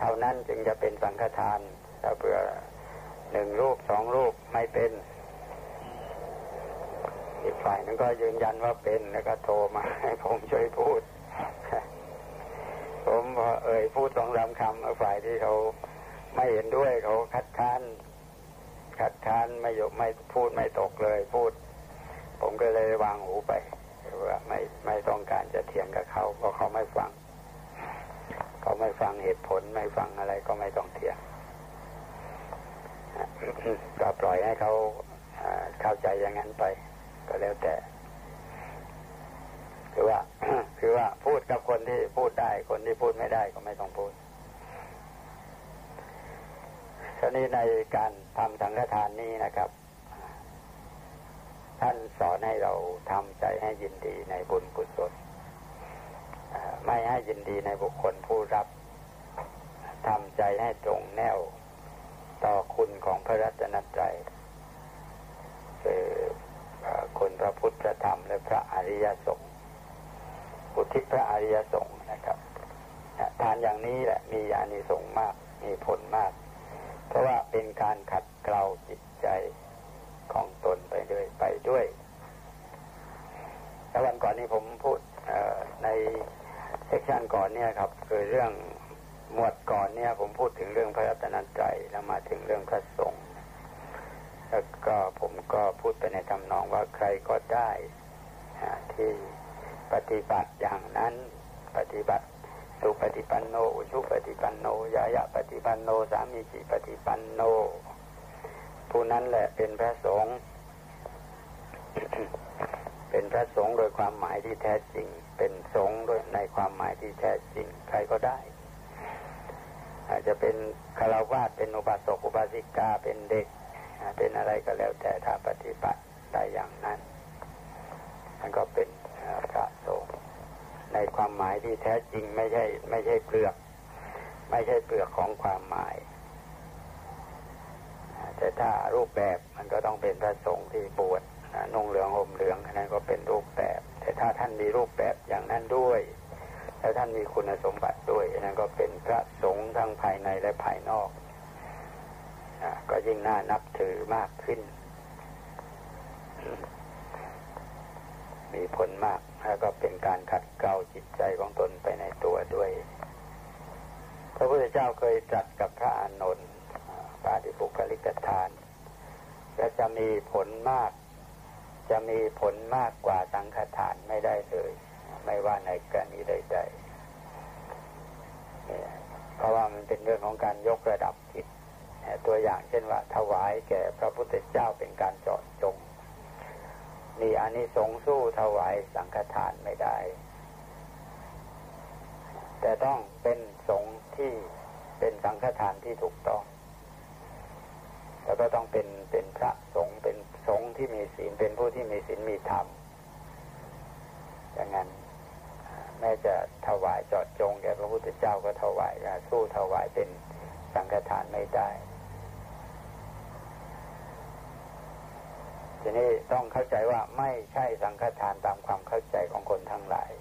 Speaker 1: เท่านั้นจึงจะเป็นสังฆทาน ถ้าเผื่อหนึ่งรูปสองรูปไม่เป็น อีกฝ่ายนึงก็ยืนยันว่าเป็นแล้วก็โทรมาให้ผมช่วยพูด ผมพอเอ่ยพูดสองสามคำฝ่ายที่เขาไม่เห็นด้วยเขาคัดค้านคัดค้านไม่ยกไม่พูดไม่ตกเลยพูด ผมก็เลยวางหูไปว่าไม่ไม่ต้องการจะเถียงกับเขาเพราะเขาไม่ฟัง เขาไม่ฟังเหตุผลไม่ฟังอะไรก็ไม่ต้องเถียงก็ปล่อยให้เขาเข้าใจอย่างนั้นไป ก็แล้วแต่ คือว่า คือว่าพูดกับคนที่พูดได้ คนที่พูดไม่ได้ก็ไม่ต้องพูดทีนี้ในการทำสังฆทานนี้นะครับ ท่านสอนให้เราทำใจให้ยินดีในบุญกุศล ไม่ให้ยินดีในบุคคลผู้รับทำใจให้ตรงแนว ต่อคุณของพระรัตนตรัยคือคุณพระพุทธธรรมและพระอริยสงฆ์อุทิศพระอริยสงฆ์นะครับทานอย่างนี้แหละมีอานิสงส์มากมีผลมาก เพราะว่าเป็นการขัดเกลาจิตใจของตนไปด้วยไปด้วยแล้ววันก่อนนี้ผมพูดใน เซกชันก่อนเนี่ยครับคือเรื่องหมวดก่อนเนี่ยผมพูดถึงเรื่องพระรัตนตรัยแล้วมาถึงเรื่องพระสงฆ์แล้วก็ผมก็พูดไปในทำนองว่าใครก็ได้ที่ปฏิบัติอย่างนั้นปฏิบัติสุปฏิปันโนอุชุปฏิปันโนยายะปฏิปันโนสามีจิปฏิปันโน ผู้นั้นแหละเป็นพระสงฆ์เป็นพระสงฆ์โดยความหมายที่แท้จริง เป็นสงฆ์โดยในความหมายที่แท้จริงใครก็ได้ อาจจะเป็นคารวาสเป็นอุบาสกอุบาสิกาเป็นเด็ก เป็นอะไรก็แล้วแต่ถ้าปฏิบัติได้อย่างนั้นมันก็เป็นพระสงฆ์ในความหมายที่แท้จริงไม่ใช่ ไม่ใช่เปลือก ไม่ใช่เปลือกของความหมาย แต่ถ้ารูปแบบมันก็ต้องเป็นพระสงฆ์ที่บวชนุ่งเหลืองห่มเหลืองอันนั้นก็เป็นรูปแบบ แต่ถ้าท่านมีรูปแบบอย่างนั้นด้วย แล้วท่านมีคุณสมบัติด้วยนนั้นก็เป็นพระสงฆ์ทั้งภายในและภายนอกก็ยิ่งน่านับถือมากขึ้น มีผลมากแล้วก็เป็นการขัดเกลาจิตใจของตนไปในตัวด้วยพระพุทธเจ้าเคยจัดกับพระอานนท์ปาฏิปุกลิกทานและจะมีผลมาก จะมีผลมากกว่าสังฆทานไม่ได้เลย ไม่ว่าในกรณีใดๆเพราะว่ามันเป็นเรื่องของการยกระดับจิตตัวอย่างเช่นว่า ถวายแก่พระพุทธเจ้าเป็นการเจาะจงนี่อันนี้สงสู้ถวายสังฆทานไม่ได้ แต่ต้องเป็นสงที่เป็นสังฆทานที่ถูกต้อง แล้วก็ต้องเป็นเป็นพระสงฆ์เป็น สงฆ์ที่มีศีลเป็นผู้ที่มีศีลมีธรรมอย่างนั้นแม้จะถวายจาะจงแก่พระพุทธเจ้าก็ถวายสู้ถวายเป็นสังฆทานไม่ได้ ทีนี้ต้องเข้าใจว่าไม่ใช่สังฆทานตามความเข้าใจของคนทั้งหลาย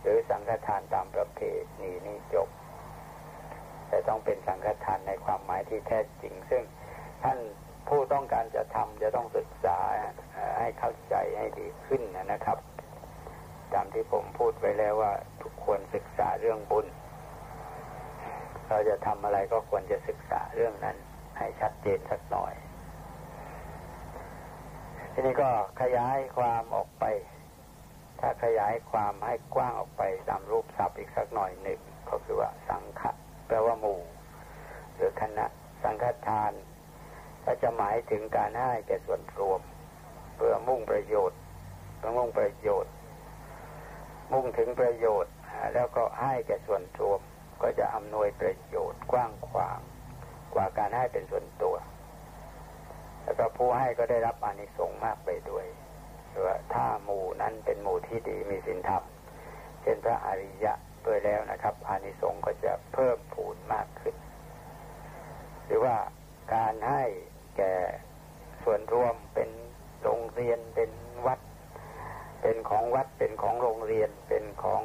Speaker 1: หรือสังฆทานตามประเพณีนี่จบแต่ต้องเป็นสังฆทานในความหมายที่แท้จริง ซึ่งท่าน ผู้ต้องการจะทำจะต้องศึกษาให้เข้าใจให้ดีขึ้นนะครับ ตามที่ผมพูดไว้แล้วว่า ทุกควรศึกษาเรื่องบุญ เราจะทำอะไรก็ควรจะศึกษาเรื่องนั้น ให้ชัดเจนสักหน่อย ทีนี้ก็ขยายความออกไป ถ้าขยายความให้กว้างออกไปตามรูปศัพท์อีกสักหน่อยหนึ่งก็คือว่าสังฆะแปลว่าหมู่ หรือคณะสังฆทาน ก็จะหมายถึงการให้แก่ส่วนรวม เพื่อมุ่งประโยชน์เพื่อมุ่งประโยชน์ มุ่งถึงประโยชน์ แล้วก็ให้แก่ส่วนรวม ก็จะอำนวยประโยชน์กว้างขวางกว่าการให้เป็นส่วนตัว แล้วก็ผู้ให้ก็ได้รับอานิสงส์มากไปด้วยว่าถ้าหมู่นั้นเป็นหมู่ที่ดีมีสินธรรมเช่นพระอริยะด้วยแล้วนะครับ อานิสงส์ก็จะเพิ่มพูนมากขึ้น หรือว่าการให้ แก่ส่วนรวมเป็นโรงเรียนเป็นวัด เป็นของวัดเป็นของโรงเรียนเป็นของ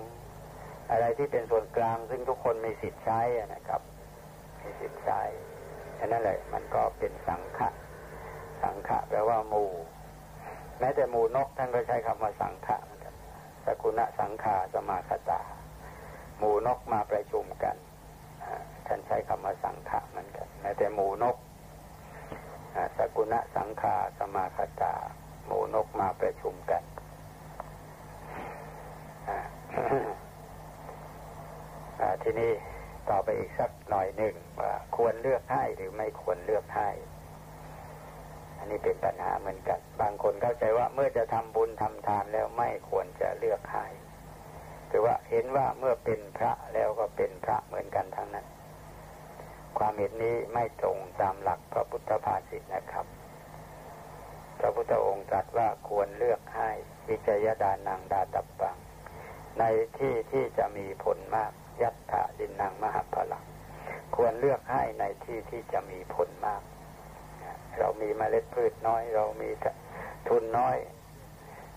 Speaker 1: อะไรที่เป็นส่วนกลาง ซึ่งทุกคนมีสิทธิ์ใช้นะครับมีสิทธิ์ใช้ฉะนั้นแหละมันก็เป็นสังฆะสังขะแปลว่าหมู่ แม้แต่หมู่นกท่านก็ใช้คำว่าสังขะเหมือนกันสกุณะสังขาสมาคตา หมู่นกมาประชุมกันท่านใช้คำว่าสังขะเหมือนกันแม้แต่หมู่นก สกุณะสังขาสมาคตาหมูนกมาประชุมกันทีนี้ต่อไปอีกสักหน่อยหนึ่งว่าควรเลือกให้หรือไม่ควรเลือกให้ อันนี้เป็นปัญหาเหมือนกัน บางคนเข้าใจว่าเมื่อจะทำบุญทำทานแล้วไม่ควรจะเลือกให้คือว่าเห็นว่าเมื่อเป็นพระแล้วก็เป็นพระเหมือนกันทั้งนั้น ความเห็นนี้ไม่ตรงตามหลักพระพุทธภาษิตนะครับ พระพุทธองค์ตรัสว่าควรเลือกให้วิจยดานังดาตับบัง ในที่ที่จะมีผลมากยัตถะดินนางมหาพลัง ควรเลือกให้ในที่ที่จะมีผลมาก เรามีเมล็ดพืชน้อย เรามีทุนน้อย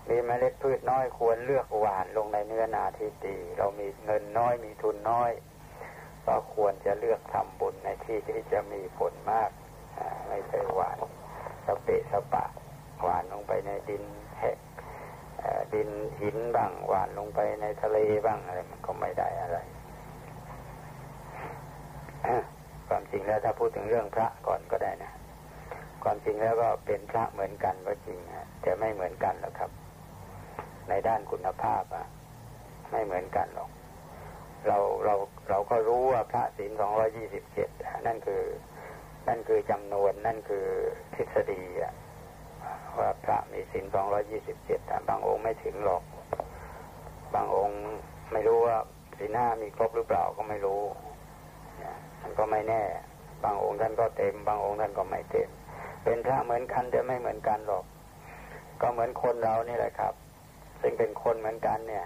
Speaker 1: มีเมล็ดพืชน้อย ควรเลือกหวานลงในเนื้อนาที่ดี เรามีเงินน้อยมีทุนน้อย ก็ควรจะเลือกทำบุญในที่ที่จะมีผลมาก ไม่ใช่หวานสเปะสปะ หวานลงไปในดินแหกดินหินบ้าง หวานลงไปในทะเลบ้างอะไรมันก็ไม่ได้อะไร ความจริงแล้วถ้าพูดถึงเรื่องพระก่อนก็ได้นะ ความจริงแล้วก็เป็นพระเหมือนกันก็จริงแต่ไม่เหมือนกันหรอกครับ ในด้านคุณภาพอะไม่เหมือนกันหรอก เราเราเราก็รู้ว่าพระศีลสองร้อยี่สิบเจ็ดนั่นคือ นั่นคือจำนวนนั่นคือทฤษฎีว่าพระมีศีลสองร้อยี่สิบเจ็ดบางองค์ไม่ถึงหรอก บางองค์ไม่รู้ว่าศีลห้ามีครบหรือเปล่าก็ไม่รู้มันก็ไม่แน่ บางองค์ท่านก็เต็ม บางองค์ท่านก็ไม่เต็ม เป็นพระเหมือนกันแต่ไม่เหมือนกันหรอก ก็เหมือนคนเรานี่แหละครับ ซึ่งเป็นคนเหมือนกันเนี่ย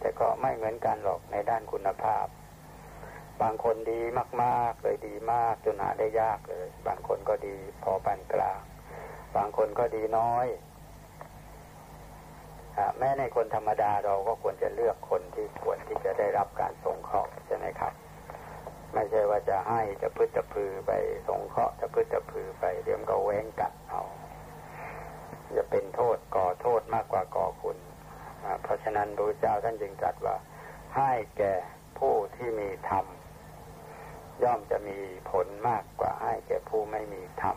Speaker 1: แต่ก็ไม่เหมือนกันหรอกในด้านคุณภาพ บางคนดีมากๆเลยดีมากจนหาได้ยากเลย บางคนก็ดีพอปานกลาง บางคนก็ดีน้อยแม้ในคนธรรมดาเราก็ควรจะเลือกคนที่ควรที่จะได้รับการสงเคราะห์ใช่ไหมครับ ไม่ใช่ว่าจะให้จะพึ่จะพือไปสงเคราะห์จะพึ่จะพือไปเดี๋ยวก็แว้งกัดเอาจะเป็นโทษก่อโทษมากกว่าก่อคุณ เพราะฉะนั้นพระเจ้าท่านจึงตรัสว่า ให้แก่ผู้ที่มีธรรม ย่อมจะมีผลมากกว่าให้แก่ผู้ไม่มีธรรม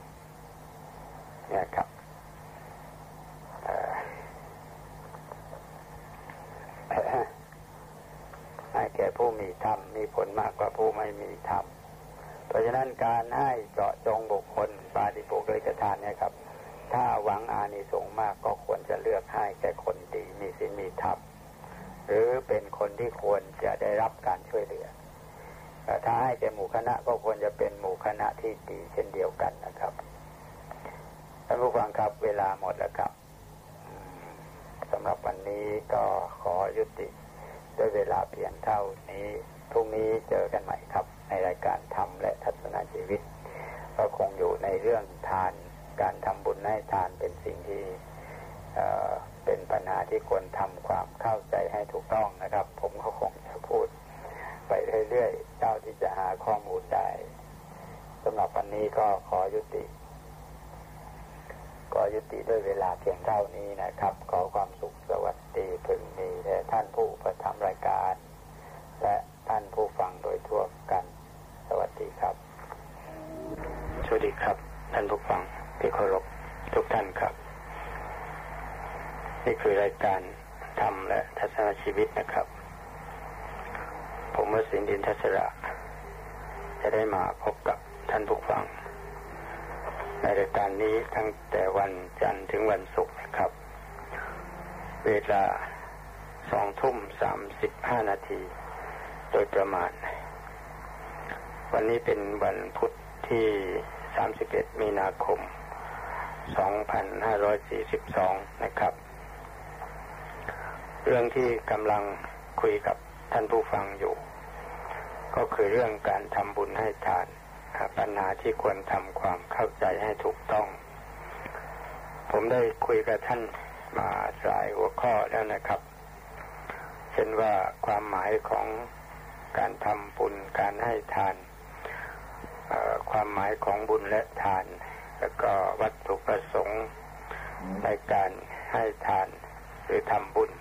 Speaker 1: เนี่ยครับให้แก่ผู้มีธรรมมีผลมากกว่าผู้ไม่มีธรรม เพราะฉะนั้นการให้เจาะจงบุคคลปาฏิโปกริกทานเนี่ยครับ ถ้าหวังอานิสงส์มากก็ควรจะเลือกให้แก่คนดีมีศีลมีธรรมหรือเป็นคนที่ควรจะได้รับการช่วยเหลือถ้าให้แก่หมู่คณะก็ควรจะเป็นหมู่คณะที่ดีเช่นเดียวกันนะครับท่านผู้ฟังครับเวลาหมดแล้วครับสำหรับวันนี้ก็ขอยุติด้วยเวลาเพียงเท่านี้พรุ่งนี้เจอกันใหม่ครับ ในรายการธรรมและทัศนชีวิต ก็คงอยู่ในเรื่องทาน การทำบุญให้ทานเป็นสิ่งที่เป็นปัญหาที่ควรทำความเข้าใจให้ถูกต้องนะครับ ผมก็คงจะพูด ไปเรื่อยๆเจ้าที่จะหาข้อมูลได้สำหรับวันนี้ก็ขอยุติก็ยุติด้วยเวลาเพียงเท่านี้นะครับ ขอความสุขสวัสดีพึงมีแด่ท่านผู้ประทำรายการ และท่านผู้ฟังโดยทั่วกัน สวัสดีครับ สวัสดีครับ ท่านผู้ฟัง เคารพทุกท่านครับ นี่คือรายการธรรมและทัศนชีวิตนะครับ ผมวสินดินทัศระ จะได้มาพบกับท่านผู้ฟัง ในรายการนี้ตั้งแต่วันจันทร์ถึงวันศุกร์ครับ เวลาสองทุ่มสามสิบห้านาที โดยประมาณ วันนี้เป็นวันพุธที่สามสิบเอ็ดมีนาคม สองพันห้าร้อยสี่สิบสองนะครับ เรื่องที่กำลังคุยกับท่านผู้ฟังอยู่ ก็คือเรื่องการทำบุญให้ทาน ปัญหาที่ควรทำความเข้าใจให้ถูกต้อง ผมได้คุยกับท่านมาหลายหัวข้อแล้วนะครับ เช่นว่าความหมายของการทำบุญการให้ทานความหมายของบุญและทาน แล้วก็วัตถุประสงค์ในการให้ทานหรือทำบุญ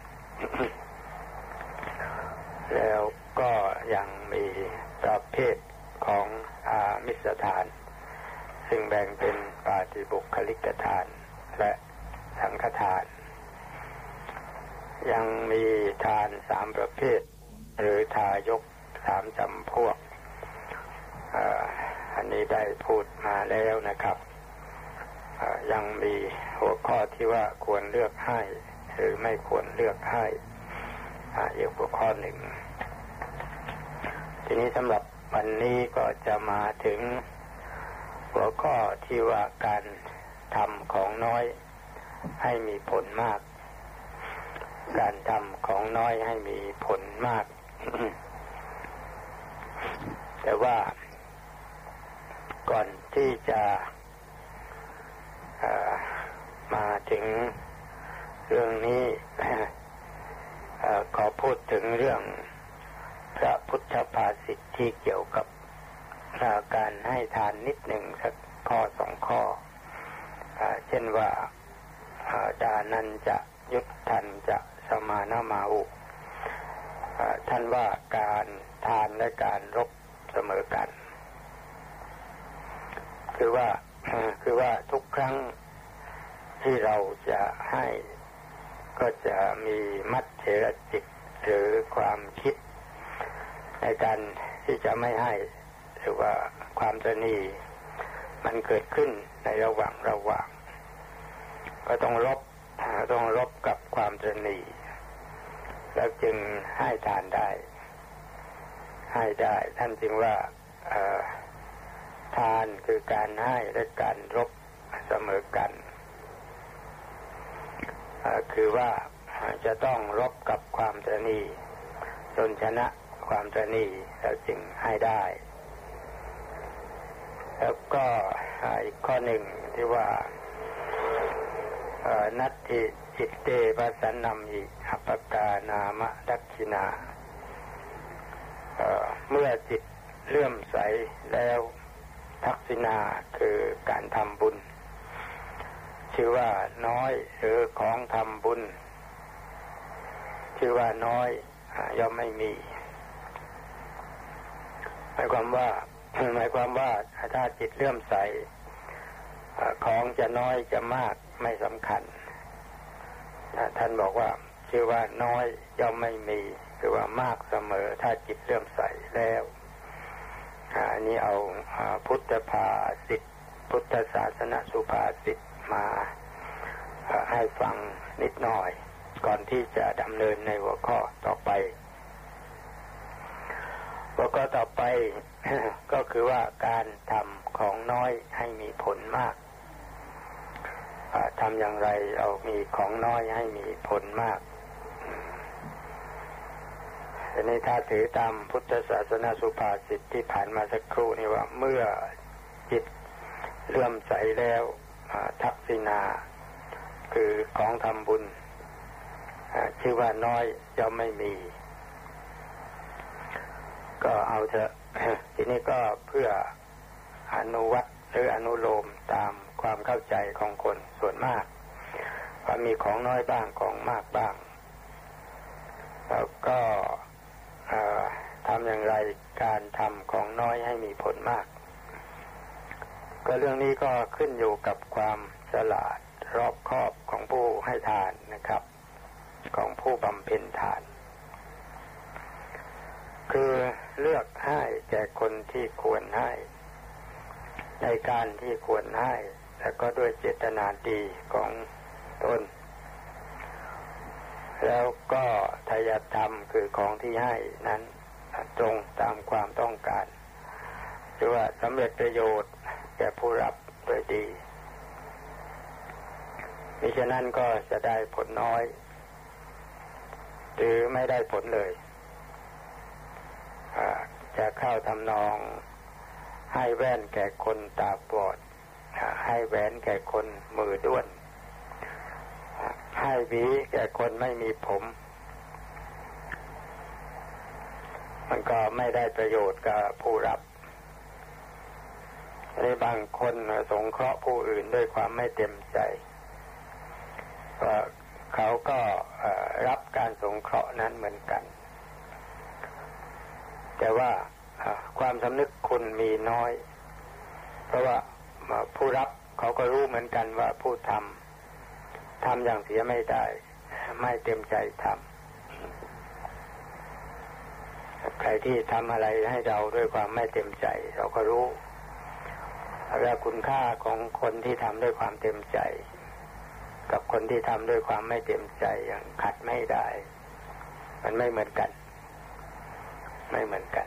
Speaker 1: แล้วก็ยังมีประเภทของอามิสทาน ซึ่งแบ่งเป็นปาฏิบุคลิกทาน และสังฆทาน ยังมีทานสามประเภท หรือทายกสามจำพวกอันนี้ได้พูดมาแล้วนะครับ ยังมีหัวข้อที่ว่าควรเลือกให้ หรือไม่ควรเลือกให้อีกหัวข้อหนึ่ง ทีนี้สำหรับวันนี้ก็จะมาถึงหัวข้อที่ว่าการทำของน้อยให้มีผลมาก การทำของน้อยให้มีผลมาก แต่ว่าก่อนที่จะมาถึ งเรื่องนี้ขอพูดถึงเรื่องพระพุทธภาษิตที่เกี่ยวกับการให้ทานนิดหนึ่งสักข้อสองข้ออเช่นว่าดานันจะยุทธันจะสมานามาอุท่านว่าการทานและการรบเสมอกัน คือว่าคือว่าทุกครั้ง ที่เราจะให้ก็จะมีมัดเฉรจิตหรือความคิด ในการที่จะไม่ให้หรือว่าความตนีมันเกิดขึ้นในระหว่างระหว่าง ก็ต้องลบต้องลบกับความตนีแล้วจึงให้ทานได้ ให้ได้ ท่านจึงว่าทานคือการให้และการรบเสมอกัน คือว่าจะต้องรบกับความตรณีจนชนะความตรณีแล้วจึงให้ได้ แล้วก็อีกข้อหนึ่งที่ว่านัตติจิตเตปัสนนำอิอัปกานามะดักขินาเมื่อจิตเลื่อมใสแล้วทักษิณาคือการทำบุญ ชื่อว่าน้อยหรือของทำบุญ ชื่อว่าน้อยย่อมไม่มีหมายความว่าหมายความว่าถ้าจิตเลื่อมใสของจะน้อยจะมากไม่สำคัญ ท่านบอกว่า ชื่อว่าน้อยย่อมไม่มีคือว่ามากเสมอ ถ้าจิตเลื่อมใสแล้วอันนี้เอาพุทธภาสิทธพุทธศาสนสุภาสิทธ มาให้ฟังนิดหน่อย ก่อนที่จะดำเนินในหัวข้อต่อไป หัวข้อต่อไปก็คือว่าการทำของน้อยให้มีผลมากทำอย่างไรเอามีของน้อยให้มีผลมากอันนี้ถ้าถือตามพุทธศาสนาสุภาษิตที่ผ่านมาสักครู่นี่ว่าเมื่อจิตเลื่อมใสแล้ว ทักษิณาคือของทำบุญชื่อว่าน้อยจะไม่มี ก็เอาเถอะทีนี้ก็เพื่ออนุวัตหรืออนุโลมตามความเข้าใจของคนส่วนมากว่ามีของน้อยบ้างของมากบ้าง แล้วก็ทำอย่างไรการทำของน้อยให้มีผลมาก ก็เรื่องนี้ก็ขึ้นอยู่กับความฉลาดรอบคอบของผู้ให้ทานนะครับ ของผู้บำเพ็ญทาน คือเลือกให้แก่คนที่ควรให้ ในการที่ควรให้ แล้วก็ด้วยเจตนาดีของตนแล้วก็ทายธรรมคือของที่ให้นั้นตรงตามความต้องการ หรือว่าสำเร็จประโยชน์ แก่ผู้รับโดยดี มิฉะนั้นก็จะได้ผลน้อย หรือไม่ได้ผลเลยจะเข้าทำนอง ให้แว่นแก่คนตาบอดให้แหวนแก่คนมือด้วน ให้หวีแก่คนไม่มีผม มันก็ไม่ได้ประโยชน์กับผู้รับ ในบางคนสงเคราะห์ผู้อื่นด้วยความไม่เต็มใจเขาก็รับการสงเคราะห์นั้นเหมือนกัน แต่ว่าความสำนึกคุณมีน้อย เพราะว่าผู้รับเขาก็รู้เหมือนกันว่าผู้ทำทำอย่างเสียไม่ได้ ไม่เต็มใจทำใครที่ทำอะไรให้เราด้วยความไม่เต็มใจ เราก็รู้ แล้วคุณค่าของคนที่ทำด้วยความเต็มใจ กับคนที่ทำด้วยความไม่เต็มใจอย่างขัดไม่ได้ มันไม่เหมือนกัน ไม่เหมือนกัน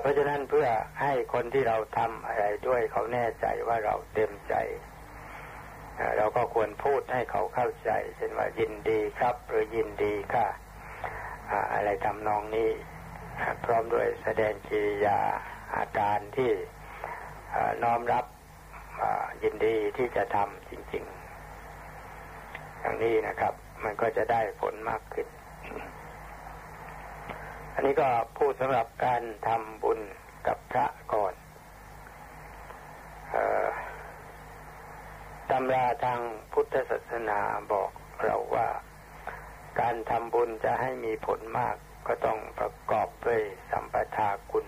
Speaker 1: เพราะฉะนั้นเพื่อให้คนที่เราทำอะไรด้วยเขาแน่ใจว่าเราเต็มใจ เราก็ควรพูดให้เขาเข้าใจเช่นว่ายินดีครับ หรือยินดีค่ะอะไรทำนองนี้พร้อมด้วยแสดงกิริยา อาการที่น้อมรับยินดีที่จะทำจริงๆอย่างนี้นะครับ มันก็จะได้ผลมากขึ้น อันนี้ก็พูดสำหรับการทำบุญกับพระก่อนตำราทางพุทธศาสนาบอกเราว่าการทำบุญจะให้มีผลมากก็ต้องประกอบด้วยสัมปทาคุณ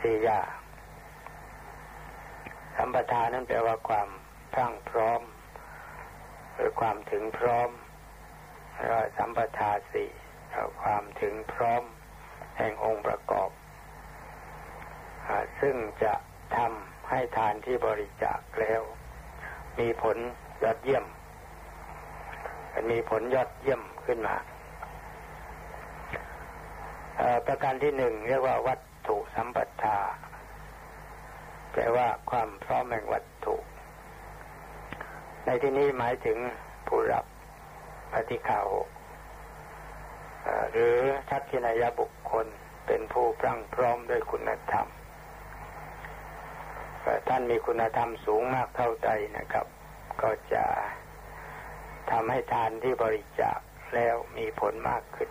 Speaker 1: สี่ยาสัมปทานั้นแปลว่าความพรั่งพร้อมหรือความถึงพร้อมแล้วสัมปทาสี่ความถึงพร้อมแห่งองค์ประกอบ ซึ่งจะทำให้ทานที่บริจาคแล้ว มีผลยอดเยี่ยมมีผลยอดเยี่ยมขึ้นมาประการที่หนึ่งเรียกว่าวัต ถุสัมปทาแปแปลว่าความพร้อมแห่งวัตถุ ในที่นี้หมายถึงผู้รับปฏิฆาหกหรือทักษิณายบุคคลเป็นผู้พรั่งพร้อมด้วยคุณธรรมท่านมีคุณธรรมสูงมากเท่าใดนะครับ ก็จะทำให้ทานที่บริจาคแล้วมีผลมากขึ้น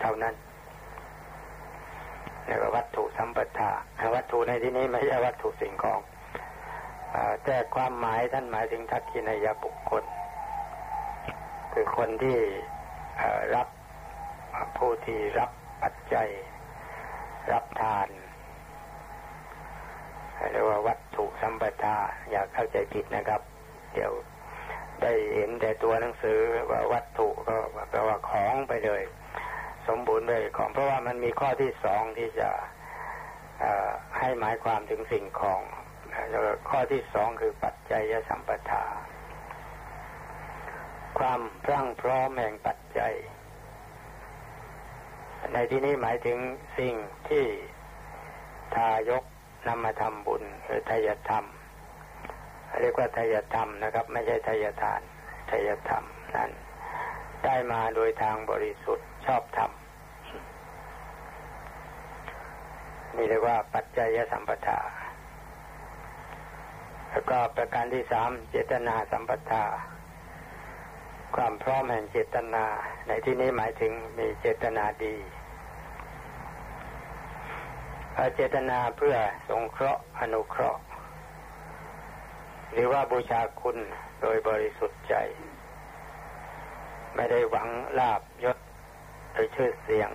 Speaker 1: เท่านั้น เรียกว่าวัตถุสัมปทาวัตถุในที่นี้ไม่ใช่วัตถุสิ่งของแต่ความหมายท่านหมายถึงทักษิณายบุคคล คือคนที่รับผู้ที่รับปัจจัย รับทานเรียกว่าวัตถุสัมปทาอย่าเข้าใจผิดนะครับ เดี๋ยวได้เห็นแต่ตัวหนังสือว่าวัตถุก็แปลว่าของไปเลย สมบูรณ์เลยของ เพราะว่ามันมีข้อที่สองที่จะให้หมายความถึงสิ่งของแล้วข้อที่สองคือปัจจัยสัมปทา ความพรั่งพร้อมแห่งปัจจัย ในที่นี้หมายถึงสิ่งที่ทายกนำมาทำบุญคือทายธรรม เรียกว่าทายธรรมนะครับ ไม่ใช่ทายทานทายธรรมนั้นได้มาโดยทางบริสุทธิ์ ชอบธรรมนี่เรียกว่าปัจจัยสัมปทา แล้วก็ประการที่สามเจตนาสัมปทา ความพร้อมแห่งเจตนา ในที่นี้หมายถึงมีเจตนาดีเจตนาเพื่อสงเคราะห์อนุเคราะห์ หรือว่าบูชาคุณโดยบริสุทธิ์ใจ ไม่ได้หวังลาบยศ หรือชื่อเสียง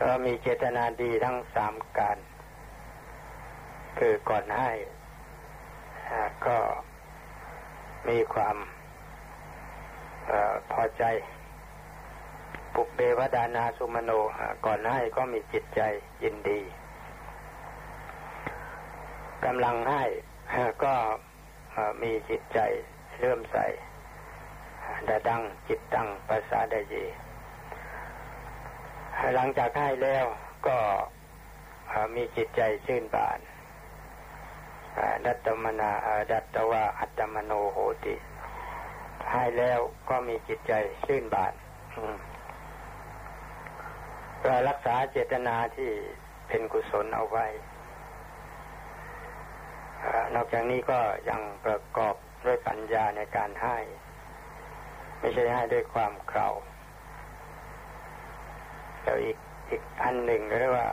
Speaker 1: ก็มีเจตนาดีทั้งสามการ คือก่อนให้ก็มีความอพอใจ ปุกเบวดานาสุมโนก่อนให้ก็มีจิตใจยินดีกำลังให้ก็มีจิตใจเริ่มใสดาดังจิตตังภาษาไดยี หลังจากให้แล้วก็มีจิตใจชื่นบานดัตตมนาดัตตวาอัตมโนโหติให้แล้วก็มีจิตใจชื่นบานก็รักษาเจตนาที่เป็นกุศลเอาไว้ นอกจากนี้ก็ยังประกอบด้วยปัญญาในการให้ ไม่ใช่ให้ด้วยความเข่า ล้วอีกอีกอันหนึ่งเรียกว่า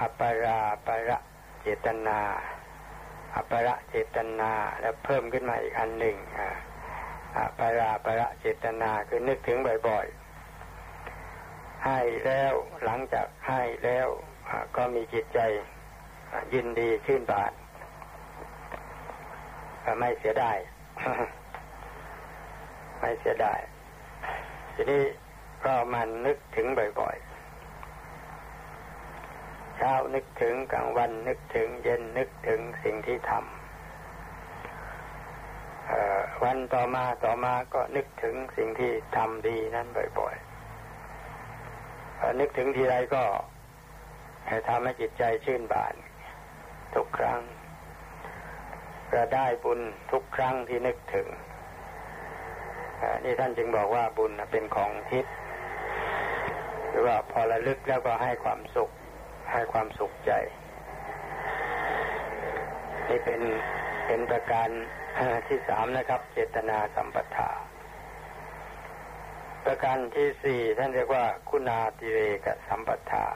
Speaker 1: อัปราประเจตนาอัประเจตนา แล้วเพิ่มขึ้นมาอีกอันหนึ่งอัปราประเจตนาคือนึกถึงบ่อยๆ ให้แล้วหลังจากให้แล้วก็มีจิตใจยินดีชื่นบานไม่เสียดายไม่เสียดายทีนี้ ก็มันนึกถึงบ่อยๆ เช้านึกถึงกลางวันนึกถึงเย็นนึกถึงสิ่งที่ทำวันต่อมาต่อมาก็นึกถึงสิ่งที่ทำดีนั้นบ่อยๆนึกถึงทีไรก็ทำให้จิตใจชื่นบาน ทุกครั้งจะได้บุญทุกครั้งที่นึกถึงนี่ท่านจึงบอกว่าบุญเป็นของทิพย์ หรือว่าพอระลึกแล้วก็ให้ความสุข ให้ความสุขใจ นี่เป็นเป็นประการที่สามนะครับ เจตนาสัมปทา ประการที่สี่ท่านเรียกว่า คุณาติเรกสัมปทา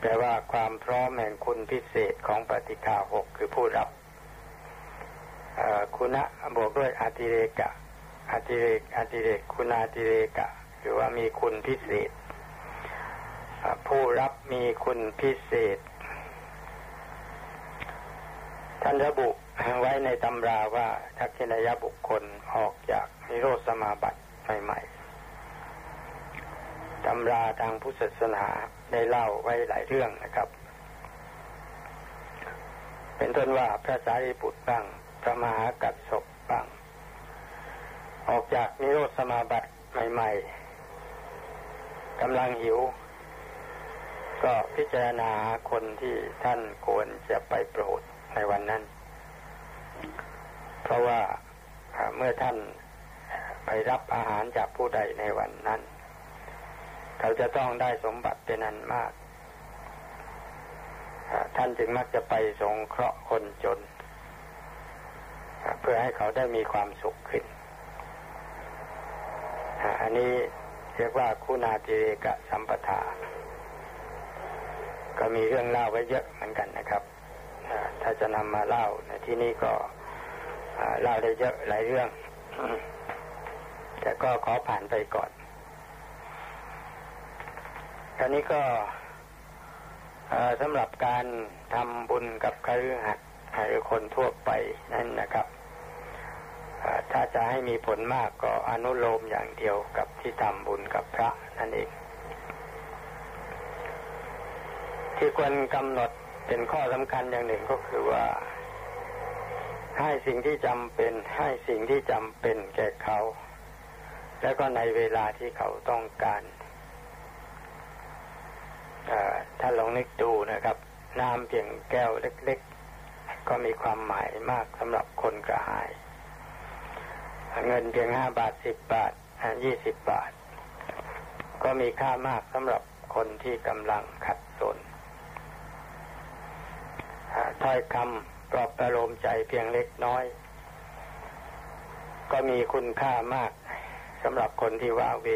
Speaker 1: แปลว่าความพร้อมแห่งคุณพิเศษของปฏิฆาหกคือผู้รับคุณะบวกด้วยอาติเรกะ อติเรกอติเรกคุณาติเรกะคือว่ามีคุณพิเศษ ผู้รับมีคุณพิเศษ ท่านระบุไว้ในตำราว่าทักษิณยบุคคลออกจากนิโรธสมาบัติใหม่ๆตำราทางพุทธศาสนาได้เล่าไว้หลายเรื่องนะครับ เป็นต้นว่าพระสารีบุตรบ้างพระมหากัสสปบ้าง ออกจากนิโรธสมาบัติใหม่ๆกำลังหิว ก็พิจารณาคนที่ท่านควรจะไปโปรดในวันนั้น เพราะว่าเมื่อท่านไปรับอาหารจากผู้ใดในวันนั้น เขาจะต้องได้สมบัติเป็นอันมาก ท่านจึงมักจะไปสงเคราะห์คนจน เพื่อให้เขาได้มีความสุขขึ้น อันนี้เรียกว่าคุณาติเรกะสัมปทา ก็มีเรื่องเล่าไว้เยอะเหมือนกันนะครับ ถ้าจะนำมาเล่าในที่นี้ก็เล่าได้เยอะหลายเรื่อง แต่ก็ขอผ่านไปก่อนคราวนี้ก็สำหรับการทำบุญกับคฤหัสถ์หรือคนทั่วไปนั่นนะครับ ถ้าจะให้มีผลมากก็อนุโลมอย่างเดียวกับที่ทำบุญกับพระนั่นเอง ที่ควรกำหนดเป็นข้อสำคัญอย่างหนึ่งก็คือว่า ให้สิ่งที่จำเป็น ให้สิ่งที่จำเป็นแก่เขา แล้วก็ในเวลาที่เขาต้องการถ้าลองนึกดูนะครับ น้ำเพียงแก้วเล็ก ๆ ก็มีความหมายมากสำหรับคนกระหาย เงินเพียงห้าบาทสิบบาทยี่สิบบาท ก็มีค่ามากสำหรับคนที่กำลังขัดสนถ้อยคำปลอบประโลมใจเพียงเล็กน้อย ก็มีคุณค่ามากสำหรับคนที่ว้าเว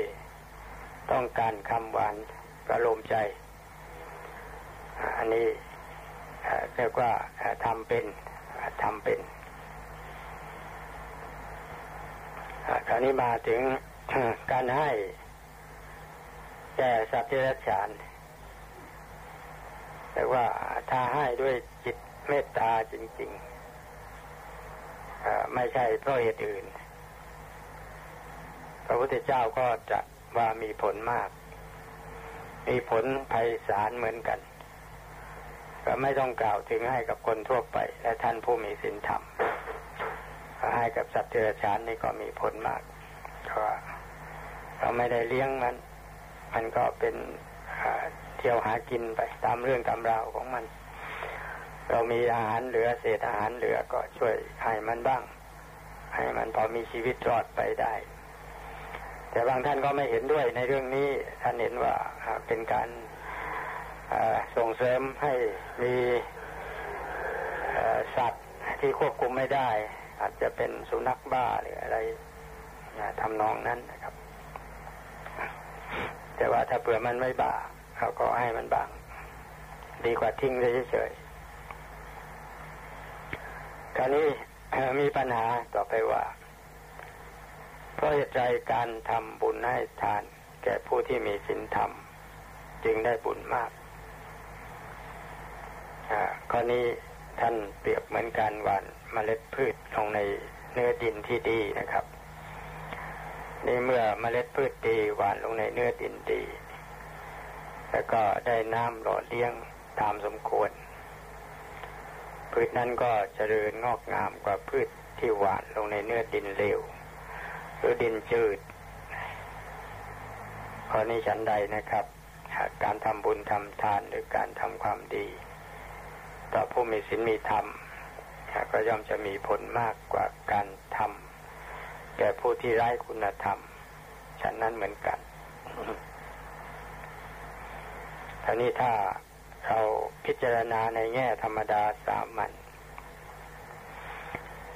Speaker 1: ต้องการคำหวานประโลมใจ อันนี้เรียกว่าทำเป็นทำเป็น คราวนี้มาถึงการให้แก่สัตว์ที่รัฉานแต่ว่าถ้าให้ด้วยจิตเมตตาจริงๆไม่ใช่เพราะเหตุอื่น พระพุทธเจ้าก็จัดว่ามีผลมาก มีผลภัยสารเหมือนกัน ก็ไม่ต้องกล่าวถึงให้กับคนทั่วไป และท่านผู้มีศีลธรรม ให้กับสัตว์เดรัจฉานนี่ก็มีผลมากเพราะเราไม่ได้เลี้ยงมัน มันก็เป็นเที่ยวหากินไปตามเรื่องตามราวของมัน เรามีอาหารเหลือเศษอาหารเหลือก็ช่วยให้มันบ้าง ให้มันพอมีชีวิตรอดไปได้ แต่บางท่านก็ไม่เห็นด้วยในเรื่องนี้ท่านเห็นว่าเป็นการส่งเสริมให้มีสัตว์ที่ควบคุมไม่ได้ อาจจะเป็นสุนัขบ้าหรืออะไรทำนองนั้นนะครับ แต่ว่าถ้าเผื่อมันไม่บ้าเขาก็ให้มันบาง ดีกว่าทิ้งเฉยๆคราวนี้มีปัญหาต่อไปว่าเพราะเหตุใจการทำบุญให้ทาน แก่ผู้ที่มีศีลธรรม จึงได้บุญมากข้อนี้ท่านเปรียบเหมือนการว่า นเมล็ดพืชลงในเนื้อดินที่ดีนะครับ นี่เมื่อเมล็ดพืชดีหวานลงในเนื้อดินดี แล้วก็ได้น้ำหล่อเลี้ยงตามสมควร พืชนั้นก็เจริญงอกงามกว่าพืชที่หวานลงในเนื้อดินเลวหรือดินจืดข้อนี้ฉันใดนะครับการทำบุญทำทานหรือการทำความดี ต่อผู้มีศีลมีธรรม ก็ย่อมจะมีผลมากกว่าการทำแก่ผู้ที่ไร้คุณธรรมฉันนั้นเหมือนกันทีนี้ถ้าเราพิจารณาในแง่ธรรมดาสามัญ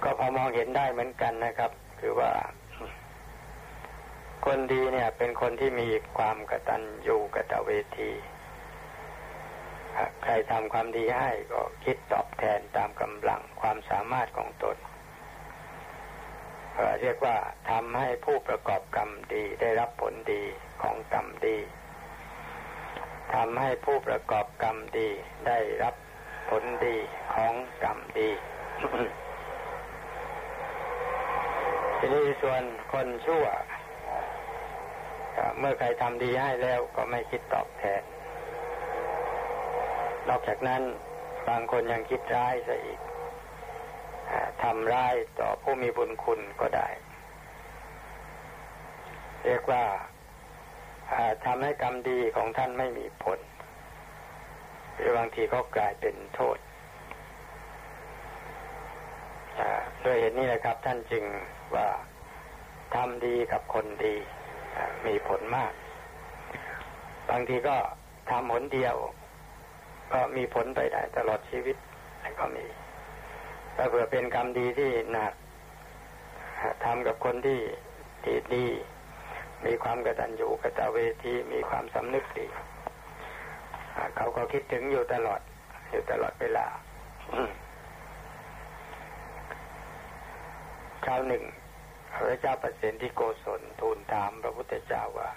Speaker 1: ก็พอมองเห็นได้เหมือนกันนะครับ คือว่า คนดีเนี่ย เป็นคนที่มีความกตัญญูกตเวที ใครทำความดีให้ก็คิดตอบแทนตามกำลังความสามารถของตนเรียกว่าทำให้ผู้ประกอบกรรมดีได้รับผลดีของกรรมดีทำให้ผู้ประกอบกรรมดีได้รับผลดีของกรรมดี ทีนี้ส่วนคนชั่ว เมื่อใครทำดีให้แล้วก็ไม่คิดตอบแทน นอกจากนั้นบางคนยังคิดร้ายซะอีกทำร้ายต่อผู้มีบุญคุณก็ได้ เรียกว่าทำให้กรรมดีของท่านไม่มีผล หรือบางทีก็กลายเป็นโทษด้วยเหตุนี้นะครับ ท่านจึงว่าทำดีกับคนดีมีผลมาก บางทีก็ทำผลเดียว ก็มีผลไปได้ตลอดชีวิตก็มีถ้าเผื่อเป็นกรรมดีที่หนักทำกับคนที่ดีดี มีความกตัญญูกตเวทีมีความสำนึกดีเขาก็คิดถึงอยู่ตลอด อยู่ตลอดเวลาคราวหนึ่งพระเจ้าประสิทธิโกศลทูลถามพระพุทธเจ้าว่า